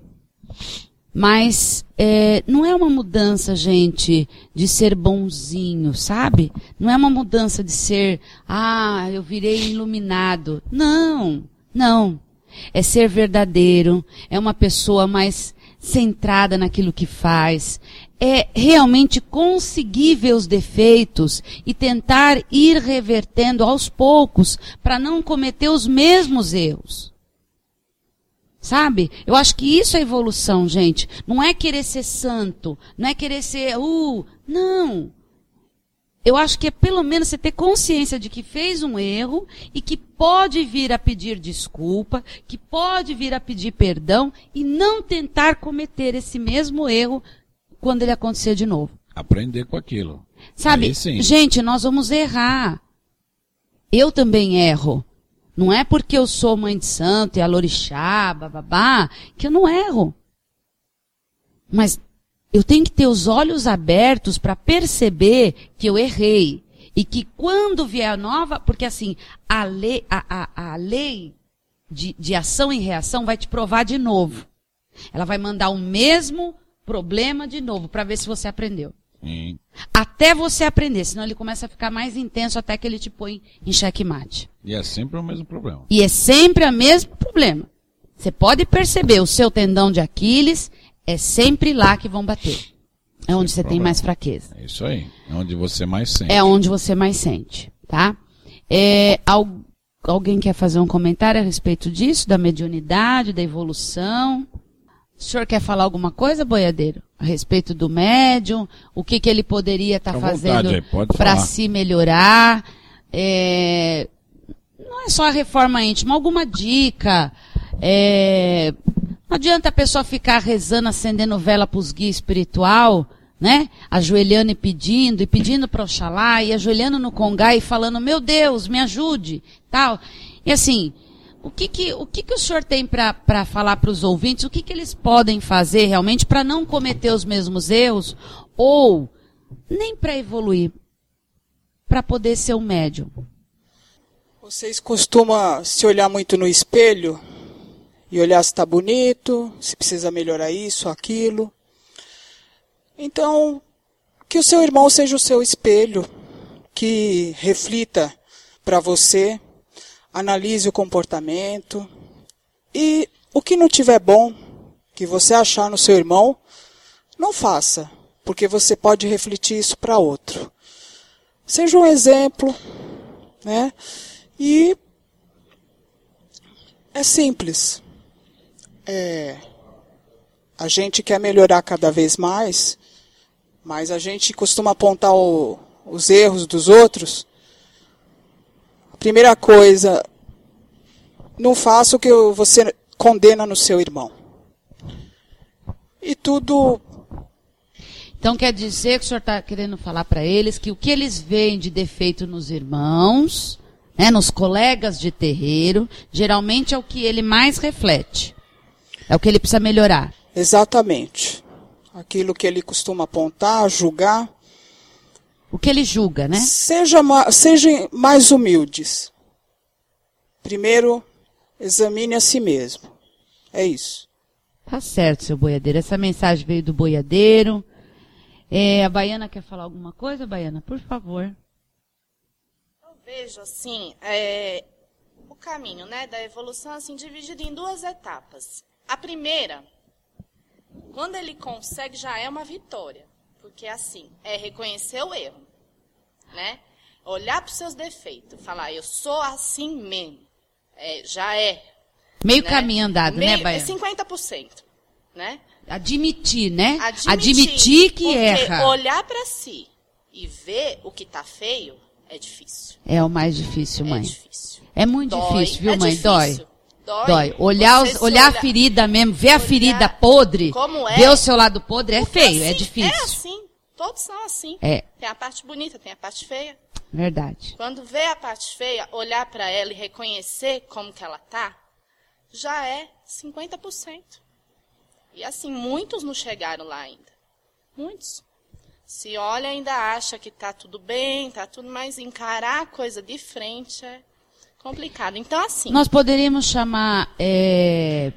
Mas é, não é uma mudança, gente, de ser bonzinho, sabe? Não é uma mudança de ser, ah, eu virei iluminado. Não, não. É ser verdadeiro, é uma pessoa mais centrada naquilo que faz, é realmente conseguir ver os defeitos e tentar ir revertendo aos poucos para não cometer os mesmos erros. Sabe? Eu acho que isso é evolução, gente. Não é querer ser santo, não é querer ser, uh, não. Eu acho que é pelo menos você ter consciência de que fez um erro e que pode vir a pedir desculpa, que pode vir a pedir perdão e não tentar cometer esse mesmo erro quando ele acontecer de novo. Aprender com aquilo. Sabe? Gente, nós vamos errar. Eu também erro. Não é porque eu sou mãe de santo e alorixá, bababá, que eu não erro. Mas eu tenho que ter os olhos abertos para perceber que eu errei. E que quando vier a nova, porque assim, a lei, a, a, a lei de, de ação e reação vai te provar de novo. Ela vai mandar o mesmo problema de novo para ver se você aprendeu. Sim. Até você aprender, senão ele começa a ficar mais intenso até que ele te põe em xeque-mate. E é sempre o mesmo problema. E é sempre o mesmo problema. Você pode perceber, o seu tendão de Aquiles é sempre lá que vão bater. É onde você tem problema. mais fraqueza. É isso aí. É onde você mais sente. É onde você mais sente, tá? É, al- alguém quer fazer um comentário a respeito disso, da mediunidade, da evolução? O senhor quer falar alguma coisa, boiadeiro? A respeito do médium? O que, que ele poderia estar à fazendo para se melhorar? É, não é só a reforma íntima, alguma dica? É, não adianta a pessoa ficar rezando, acendendo vela para os guias espiritual, né? Ajoelhando e pedindo, e pedindo para Oxalá, e ajoelhando no congá e falando, meu Deus, me ajude, tal. E assim, o que que o, que que o senhor tem para falar para os ouvintes? O que que eles podem fazer realmente para não cometer os mesmos erros? Ou nem para evoluir, para poder ser um médium? Vocês costumam se olhar muito no espelho e olhar se está bonito, se precisa melhorar isso, aquilo. Então, que o seu irmão seja o seu espelho, que reflita para você, analise o comportamento e o que não tiver bom que você achar no seu irmão, não faça, porque você pode refletir isso para outro. Seja um exemplo, né? E é simples. É, a gente quer melhorar cada vez mais, mas a gente costuma apontar o- os erros dos outros. A primeira coisa, não faça o que você condena no seu irmão. E tudo Então quer dizer que o senhor está querendo falar para eles que o que eles veem de defeito nos irmãos, né, nos colegas de terreiro, geralmente é o que ele mais reflete. É o que ele precisa melhorar. exatamente aquilo que ele costuma apontar, julgar. O que ele julga, né? Seja ma- sejam mais humildes. Primeiro, examine a si mesmo. É isso. Tá certo, seu boiadeiro. Essa mensagem veio do boiadeiro. É, a Baiana quer falar alguma coisa, Baiana? Por favor. Eu vejo assim é, o caminho né, da evolução assim dividido em duas etapas. A primeira, quando ele consegue, já é uma vitória, porque assim é reconhecer o erro, né? Olhar para os seus defeitos, falar eu sou assim mesmo, É, já é. Meio né? caminho andado, né, Meio- Baiana? 50%, né? Admitir, né? Admitir, Admitir que porque erra. olhar para si e ver o que tá feio é difícil. É o mais difícil, mãe. É difícil. É muito Dói, difícil, viu, é mãe? difícil. Dói. Dói. Dói. Olhar, os- olhar a olhar- ferida mesmo, ver a olhar ferida podre, como é. ver o seu lado podre é Porque feio, é assim, difícil. É assim. Todos são assim. É. Tem a parte bonita, tem a parte feia. Verdade. Quando vê a parte feia, olhar para ela e reconhecer como que ela tá, já é 50%. E assim, muitos não chegaram lá ainda. Muitos. Se olha, ainda acha que tá tudo bem, tá tudo, mas encarar a coisa de frente é complicado. Então, assim. Nós poderíamos chamar é,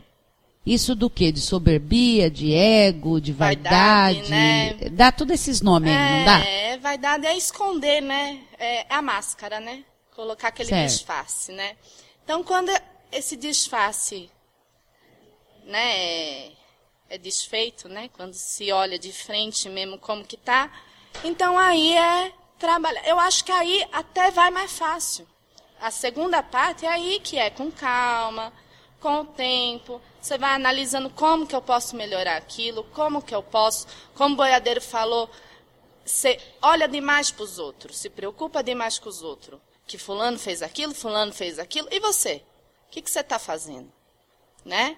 isso do quê? De soberbia, de ego, de vaidade? Vaidade, né? Dá todos esses nomes aí, não dá? É, vaidade é esconder, né? É a máscara, né? Colocar aquele Certo. disfarce, né? Então, quando esse disfarce, né, é, é desfeito, né? Quando se olha de frente mesmo como que tá, então aí é trabalhar. Eu acho que aí até vai mais fácil. A segunda parte é aí que é com calma, com o tempo. Você vai analisando como que eu posso melhorar aquilo, como que eu posso, como o boiadeiro falou, você olha demais para os outros, se preocupa demais com os outros. Que fulano fez aquilo, fulano fez aquilo. E você? O que, que você está fazendo? Né?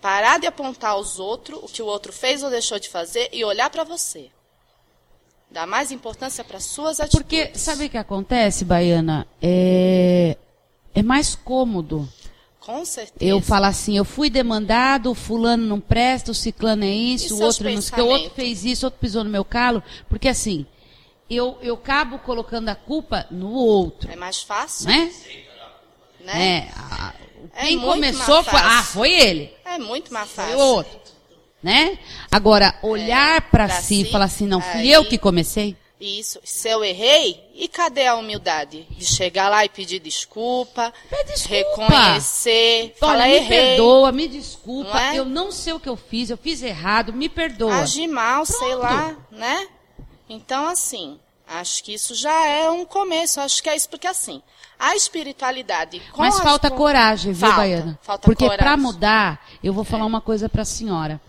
Parar de apontar aos outros o que o outro fez ou deixou de fazer e olhar para você. Dá mais importância para suas atitudes. Porque, sabe o que acontece, Baiana? É, é mais cômodo. Com certeza. Eu falar assim, eu fui demandado, fulano não presta, o ciclano é isso, o outro não sei o outro fez isso, outro pisou no meu calo. Porque assim, eu, eu acabo colocando a culpa no outro, É mais fácil, né? né? É, a- É quem muito começou foi, ah, foi ele, É muito mais foi fácil. o outro. Né? Agora, olhar pra É, pra si e si, falar assim, não, fui aí- eu que comecei. Isso. Se eu errei, e cadê a humildade? De chegar lá e pedir desculpa, desculpa. reconhecer, falar Olha, me errei, perdoa, me desculpa, Não é? eu não sei o que eu fiz, eu fiz errado, me perdoa. agir mal, sei lá, né? Então, assim, acho que isso já é um começo. Acho que é isso, porque assim, a espiritualidade. Mas as falta coragem, viu, Falta, Baiana? falta Porque coragem. É. para mudar, eu vou falar uma coisa para a senhora.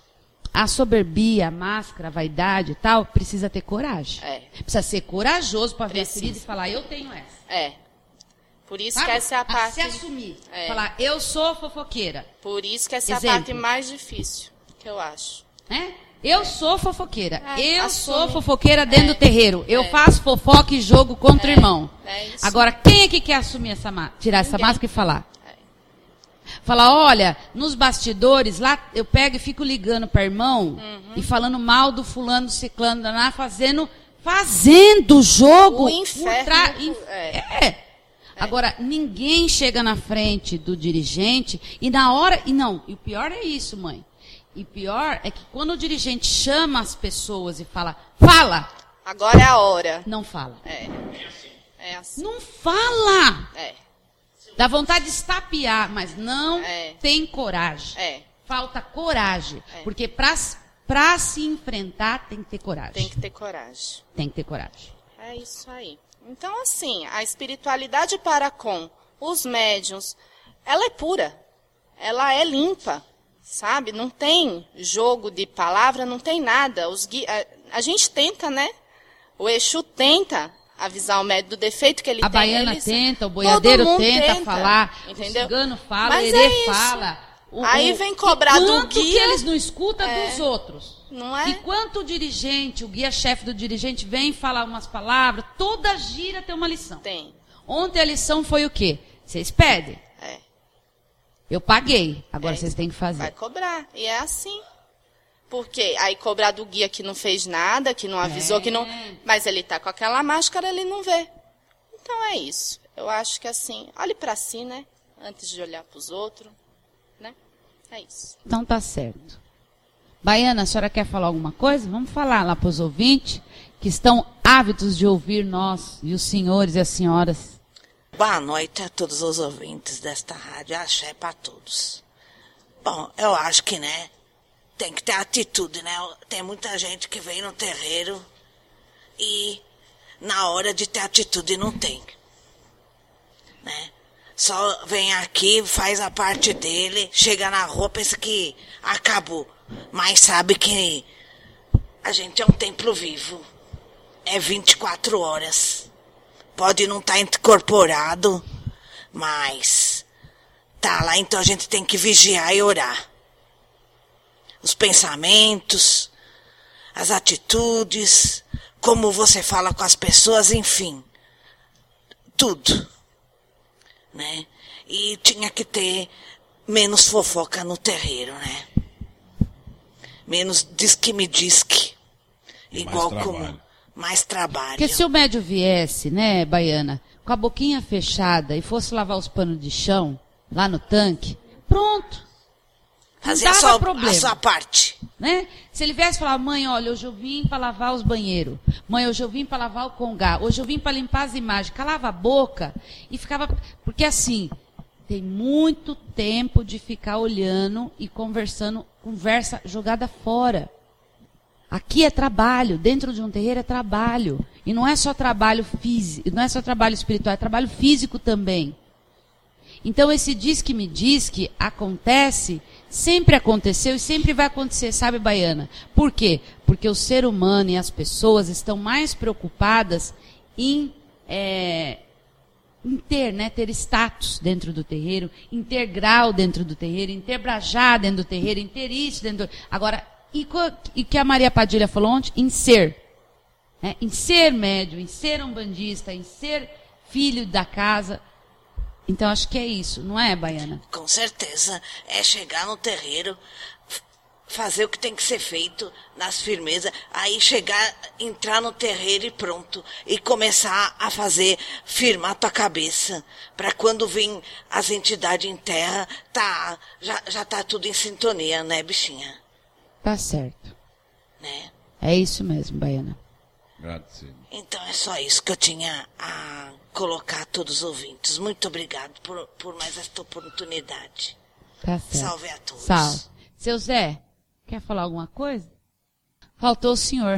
A soberbia, a máscara, a vaidade e tal, precisa ter coragem. É. Precisa ser corajoso para ver a ferida e falar, eu tenho essa. É. Por isso Sabe? que essa é a parte. se assumir. É. Falar, eu sou fofoqueira. Por isso que essa é a Exemplo. parte mais difícil, que eu acho. Né? Eu sou fofoqueira. É, eu assume. sou fofoqueira dentro É, do terreiro. Eu é. faço fofoca e jogo contra o irmão. é isso. Agora, quem é que quer assumir essa máscara? Tirar essa Ninguém. máscara e falar? Falar, olha, nos bastidores, lá eu pego e fico ligando para irmão Uhum. e falando mal do fulano, ciclano, lá, fazendo, fazendo jogo. O inferno, trás- é. é. Agora, ninguém chega na frente do dirigente e na hora. E não, e o pior é isso, mãe. E pior é que quando o dirigente chama as pessoas e fala, fala, Agora é a hora. não fala. É. É assim. Não fala! É. Dá vontade de estapear, mas não É. tem coragem. É. Falta coragem. É. Porque pra se enfrentar, tem que ter coragem. Tem que ter coragem. Tem que ter coragem. É isso aí. Então, assim, a espiritualidade para com os médiums, ela é pura. Ela é limpa, sabe? Não tem jogo de palavra, não tem nada. Os gui... a, a gente tenta, né? O Exu tenta avisar o médium do defeito que ele A tem. baiana Eles- tenta, o boiadeiro tenta, tenta, falar, entendeu? o cigano fala, Mas o é herê isso. fala. O- Aí vem cobrar do quanto que guia. eles não escutam É. dos outros. Não é? E quanto o dirigente, o guia-chefe do dirigente vem falar umas palavras, toda gira tem uma lição. Tem. Ontem a lição foi o quê? Vocês pedem. É. Eu paguei. Agora É. vocês têm que fazer. Vai cobrar. E é assim. Porque aí cobrar do guia que não fez nada, que não avisou, É. que não. Mas ele tá com aquela máscara, ele não vê. Então é isso. Eu acho que assim, olhe para si, né? Antes de olhar para os outros, né? É isso. Então tá certo. Baiana, a senhora quer falar alguma coisa? Vamos falar lá para os ouvintes que estão ávidos de ouvir nós e os senhores e as senhoras. Boa noite a todos os ouvintes desta rádio Axé para todos. Bom, eu acho que, né, tem que ter atitude, né? Tem muita gente que vem no terreiro e na hora de ter atitude não tem. Né? Só vem aqui, faz a parte dele, chega na rua, pensa que acabou. Mas sabe que a gente é um templo vivo. É 24 horas pode não estar incorporado, mas tá lá, então a gente tem que vigiar e orar. Os pensamentos, as atitudes, como você fala com as pessoas, enfim, tudo, né? E tinha que ter menos fofoca no terreiro, né? Menos diz que me diz que. Igual como mais trabalho. Porque se o médio viesse, né, Baiana, com a boquinha fechada e fosse lavar os panos de chão, lá no tanque, pronto. Não Fazer a dava sua, problema. a sua parte. Né? Se ele viesse falar, mãe, olha, hoje eu vim para lavar os banheiros. Mãe, hoje eu vim para lavar o congá. Hoje eu vim para limpar as imagens. Calava a boca e ficava. Porque assim, tem muito tempo de ficar olhando e conversando, conversa jogada fora. Aqui é trabalho, dentro de um terreiro é trabalho. E não é só trabalho físico, não é só trabalho espiritual, é trabalho físico também. Então esse diz que me diz que acontece, sempre aconteceu e sempre vai acontecer, sabe, Baiana? Por quê? Porque o ser humano e as pessoas estão mais preocupadas em, é, em ter, né, ter status dentro do terreiro, em ter grau dentro do terreiro, em ter brajá dentro do terreiro, em ter isso dentro do... Agora, e o que a Maria Padilha falou ontem? Em ser. né? em ser médium, em ser um bandista, em ser filho da casa. Então acho que é isso, não é, Baiana? Com certeza. É chegar no terreiro, fazer o que tem que ser feito nas firmezas, aí chegar, entrar no terreiro e pronto, e começar a fazer firmar tua cabeça, para quando vem as entidades em terra, tá, já, já tá tudo em sintonia, né, bichinha? Tá certo. Né? É isso mesmo, Baiana. Grazie. Então é só isso que eu tinha a colocar a todos os ouvintes. Muito obrigado por, por mais esta oportunidade. Tá certo. Salve a todos. Salve. Seu Zé, quer falar alguma coisa? Faltou o senhor.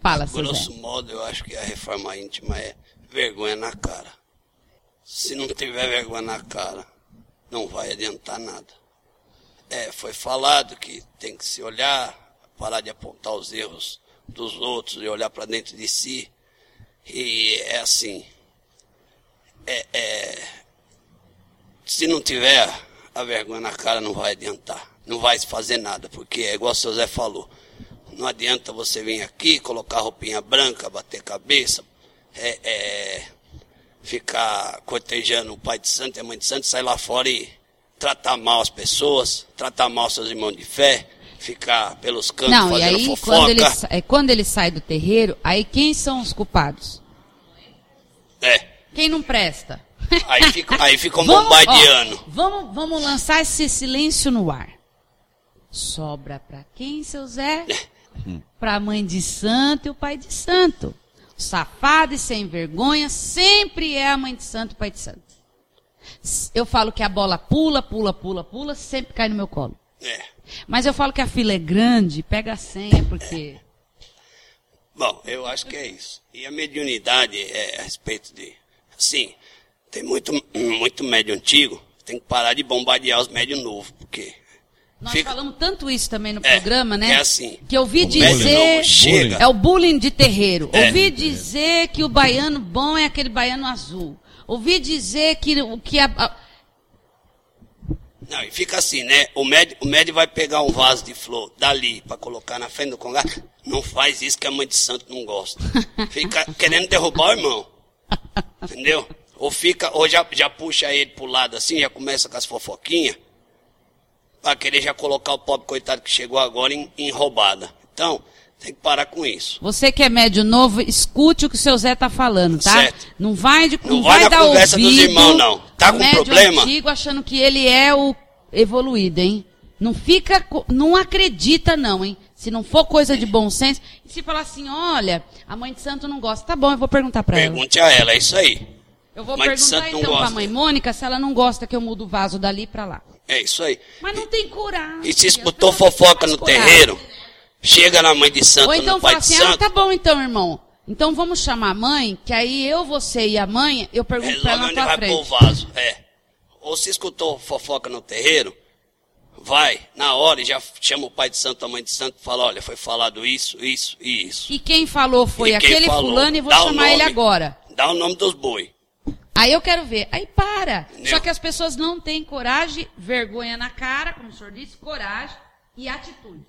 Fala, seu Grosso Zé. modo, eu acho que a reforma íntima é vergonha na cara. Se não tiver vergonha na cara, não vai adiantar nada. É, foi falado que tem que se olhar, parar de apontar os erros dos outros e olhar para dentro de si. E é assim. É, é, se não tiver a vergonha na cara, não vai adiantar. Não vai fazer nada, porque é igual o seu Zé falou. Não adianta você vir aqui, colocar roupinha branca, bater cabeça, é, é, ficar cortejando o pai de santo e a mãe de santo, sair lá fora e tratar mal as pessoas, tratar mal seus irmãos de fé, ficar pelos cantos Não, e fazendo aí, fofoca. quando ele, é, quando ele sai do terreiro, aí quem são os culpados? É, Quem não presta? aí, fica, aí ficam Vamos- bombardeando. ó, vamos, vamos lançar esse silêncio no ar. Sobra pra quem, seu Zé? Pra mãe de santo e o pai de santo. O safado e sem vergonha sempre é a mãe de santo e o pai de santo. Eu falo que a bola pula, pula, pula, pula, sempre cai no meu colo. É. Mas eu falo que a fila é grande, pega a senha, porque. Bom, eu acho que é isso. E a mediunidade é a respeito de. Assim, tem muito, muito médio antigo, tem que parar de bombardear os médios novos, porque. Nós Fica- falamos tanto isso também no É, programa, né? é assim. Que eu ouvi dizer. chega. É o bullying de terreiro. É. Ouvi dizer que o baiano bom é aquele baiano azul. Ouvi dizer que, o- que a, a- Não, e fica assim, né? O médio, o médio vai pegar um vaso de flor dali para colocar na frente do congá. Não faz isso que a mãe de santo não gosta. Fica querendo derrubar o irmão. Entendeu? Ou fica, ou já, já puxa ele pro lado assim, já começa com as fofoquinhas. Pra querer já colocar o pobre coitado que chegou agora em, em roubada. Então, tem que parar com isso. você que é médio novo, escute o que o seu Zé tá falando, tá? Certo. Não vai de Não não vai vai dar conversa dos ouvido irmãos, não. Tá com médium problema? antigo achando que ele é o evoluído, hein? Não fica, não acredita não, hein? Se não for coisa de bom senso, e se falar assim, olha, a mãe de santo não gosta, tá bom, eu vou perguntar pra ela. Pergunte a ela, é isso aí. Eu vou Mãe perguntar então pra mãe Mônica se ela não gosta que eu mudo o vaso dali pra lá. É isso aí. Mas não tem coragem. E se escutou fofoca no coragem. terreiro, chega na mãe de santo, Ou então no pai fala de assim, ah, santo, tá bom então, irmão. Então vamos chamar a mãe, que aí eu, você e a mãe, eu pergunto pra resolve ela onde vai pôr o frente. vaso. É. Ou se escutou fofoca no terreiro, vai, na hora, e já chama o pai de santo, a mãe de santo, e fala, olha, foi falado isso, isso e isso. E quem falou foi E aquele falou? fulano e vou chamar ele nome. agora. Dá o nome dos boi. Aí eu quero ver. Aí para. Entendeu? Só que as pessoas não têm coragem, vergonha na cara, como o senhor disse, coragem e atitude.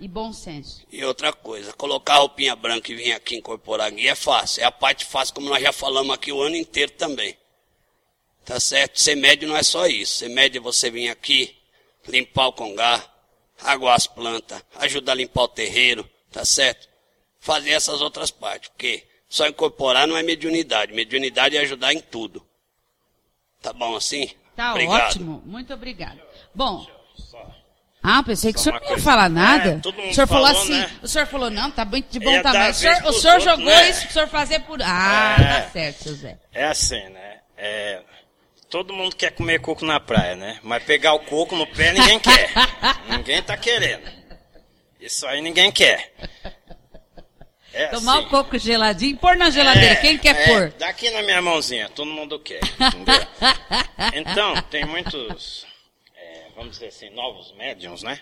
E bom senso. E outra coisa, colocar roupinha branca e vir aqui incorporar guia é fácil. É a parte fácil, como nós já falamos aqui o ano inteiro também. Tá certo? Ser médio não é só isso. Ser médio é você vir aqui, limpar o congá, aguar as plantas, ajudar a limpar o terreiro, tá certo? Fazer essas outras partes, porque só incorporar não é mediunidade. Mediunidade é ajudar em tudo. Tá bom assim? Tá Obrigado. ótimo. Muito obrigado. Bom. Ah, pensei que o Só senhor não ia coisa. falar nada. É, o senhor falou, falou, assim. né? O senhor falou, não, tá bem de bom tamanho. O senhor, o senhor jogou né? isso pro senhor fazer por. Ah, É. tá certo, seu Zé. É assim, né? É, todo mundo quer comer coco na praia, né? Mas pegar o coco no pé ninguém quer. ninguém tá querendo. Isso aí ninguém quer. É Tomar assim. o coco geladinho, pôr na geladeira. É, Quem quer é, pôr? Daqui na minha mãozinha, todo mundo quer. Entendeu? então, tem muitos, é, vamos dizer assim, novos médiums, né?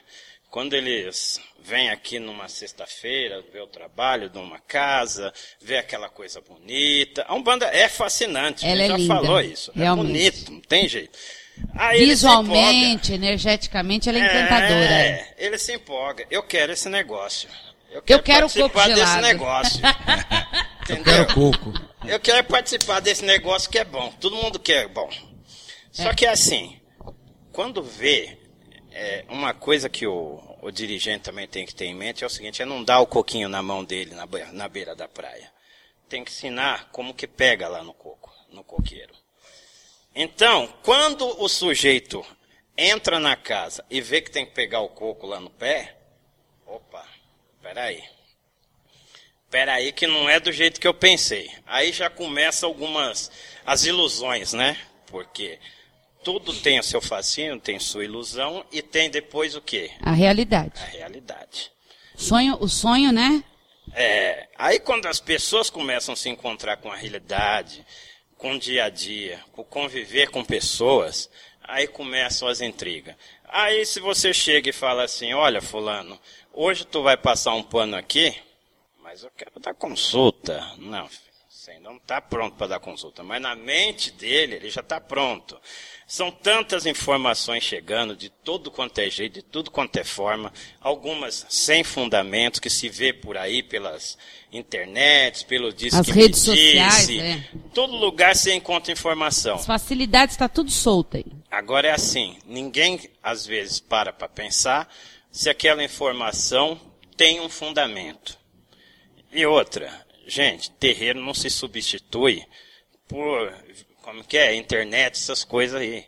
Quando eles vêm aqui numa sexta-feira, ver o trabalho de uma casa, ver aquela coisa bonita. A Umbanda é fascinante, Ela é já linda, falou isso. realmente. É bonito, não tem jeito. Aí ele se empolga. Visualmente, energeticamente, ela é encantadora. É, ele se empolga. Eu quero esse negócio. Eu quero, eu quero participar coco desse negócio. Eu quero coco. Eu quero participar desse negócio que é bom. Todo mundo quer bom. Só É. que assim, quando vê é, uma coisa que o, o dirigente também tem que ter em mente é o seguinte, é não dar o coquinho na mão dele na, na beira da praia. Tem que ensinar como que pega lá no coco, no coqueiro. Então, quando o sujeito entra na casa e vê que tem que pegar o coco lá no pé, opa, peraí. Peraí que não é do jeito que eu pensei. Aí já começa algumas as ilusões, né? Porque tudo tem o seu fascínio, tem sua ilusão e tem depois o quê? A realidade. A realidade. Sonho, o sonho, né? É, aí quando as pessoas começam a se encontrar com a realidade, com o dia a dia, com conviver com pessoas, aí começam as intrigas. Aí se você chega e fala assim, olha fulano, hoje tu vai passar um pano aqui, mas eu quero dar consulta. Não, você ainda não está pronto para dar consulta, mas na mente dele ele já está pronto. São tantas informações chegando de tudo quanto é jeito, de tudo quanto é forma, algumas sem fundamentos que se vê por aí pelas internets, pelo disco As redes sociais, disse. é. Todo lugar você encontra informação. As facilidades está tudo solta aí. Agora é assim, ninguém às vezes para para pensar se aquela informação tem um fundamento. E outra, gente, terreiro não se substitui por, como que é, internet, essas coisas aí.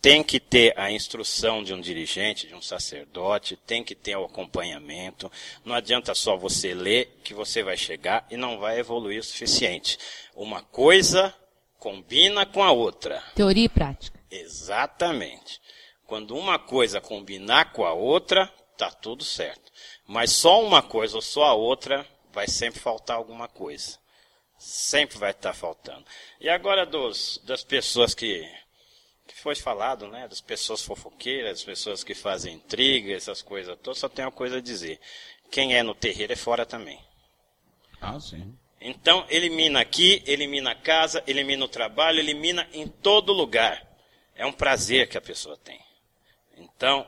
Tem que ter a instrução de um dirigente, de um sacerdote, tem que ter o acompanhamento. Não adianta só você ler que você vai chegar e não vai evoluir o suficiente. Uma coisa combina com a outra. Teoria e prática. Exatamente. Quando uma coisa combinar com a outra, tá tudo certo. Mas só uma coisa ou só a outra, vai sempre faltar alguma coisa. Sempre vai estar faltando. E agora dos, das pessoas que, que foi falado, né? Das pessoas fofoqueiras, das pessoas que fazem intriga, essas coisas todas, só tem uma coisa a dizer. Quem é no terreiro é fora também. Ah, sim. Então, elimina aqui, elimina a casa, elimina o trabalho, elimina em todo lugar. É um prazer que a pessoa tem. Então,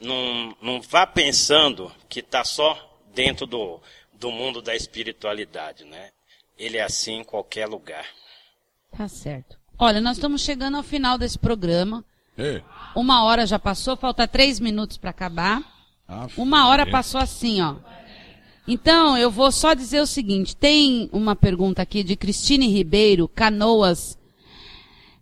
não, não vá pensando que está só dentro do, do mundo da espiritualidade, né? Ele é assim em qualquer lugar. Tá certo. Olha, nós estamos chegando ao final desse programa. Ei. Uma hora já passou, falta três minutos para acabar. Ah, Uma hora filho. passou assim, ó. Então, eu vou só dizer o seguinte: tem uma pergunta aqui de Cristine Ribeiro, Canoas.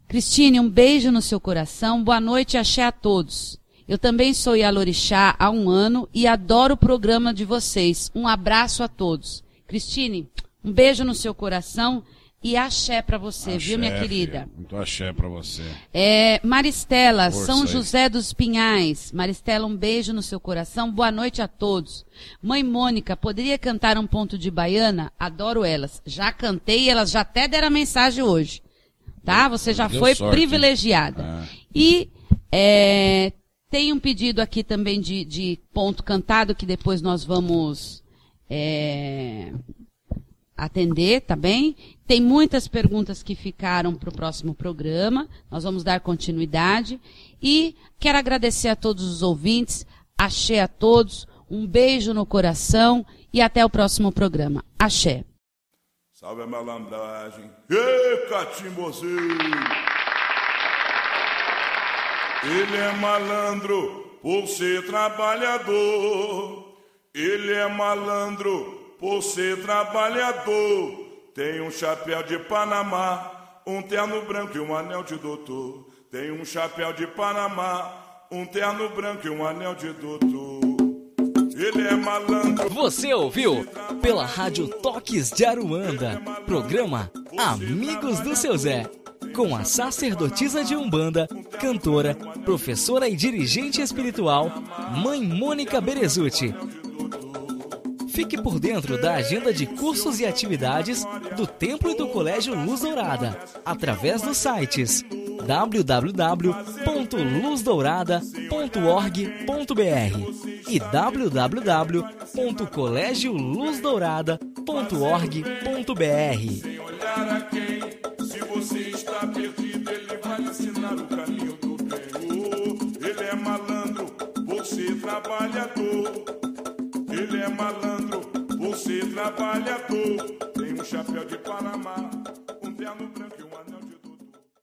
Cristine, um beijo no seu coração. Boa noite, axé a todos. Eu também sou Yalorixá há um ano e adoro o programa de vocês. Um abraço a todos. Cristine, um beijo no seu coração e axé para você, viu, minha Axé, querida? filho. Muito axé pra você. É, Maristela, Força São aí. José dos Pinhais. Maristela, um beijo no seu coração. Boa noite a todos. Mãe Mônica, poderia cantar um ponto de baiana? Adoro elas. Já cantei elas já até deram a mensagem hoje. Tá? Você já Deu foi sorte, privilegiada. Ah. E é, tem um pedido aqui também de, de ponto cantado que depois nós vamos é, atender, tá bem? Tem muitas perguntas que ficaram para o próximo programa. Nós vamos dar continuidade. E quero agradecer a todos os ouvintes. Axé a todos. Um beijo no coração e até o próximo programa. Axé. Salve a malandragem. Ê, catimbozinho! Ele é malandro por ser trabalhador. Ele é malandro por ser trabalhador. Tem um chapéu de Panamá, um terno branco e um anel de doutor. Tem um chapéu de Panamá, um terno branco e um anel de doutor. Ele é malandro. Você ouviu pela Rádio Toques de Aruanda, programa Amigos do Seu Zé, com a sacerdotisa de Umbanda, cantora, professora e dirigente espiritual, Mãe Mônica Berezuti. Fique por dentro da agenda de cursos e atividades do Templo e do Colégio Luz Dourada, através dos sites www.luzdourada.org.br e www.colegioluzdourada.org.br. Se você está perdido, ele vai ensinar o caminho do. Oh, ele é malandro, você trabalhador. Ele é malandro, na trabalha à tem um chapéu de Panamá, um terno branco.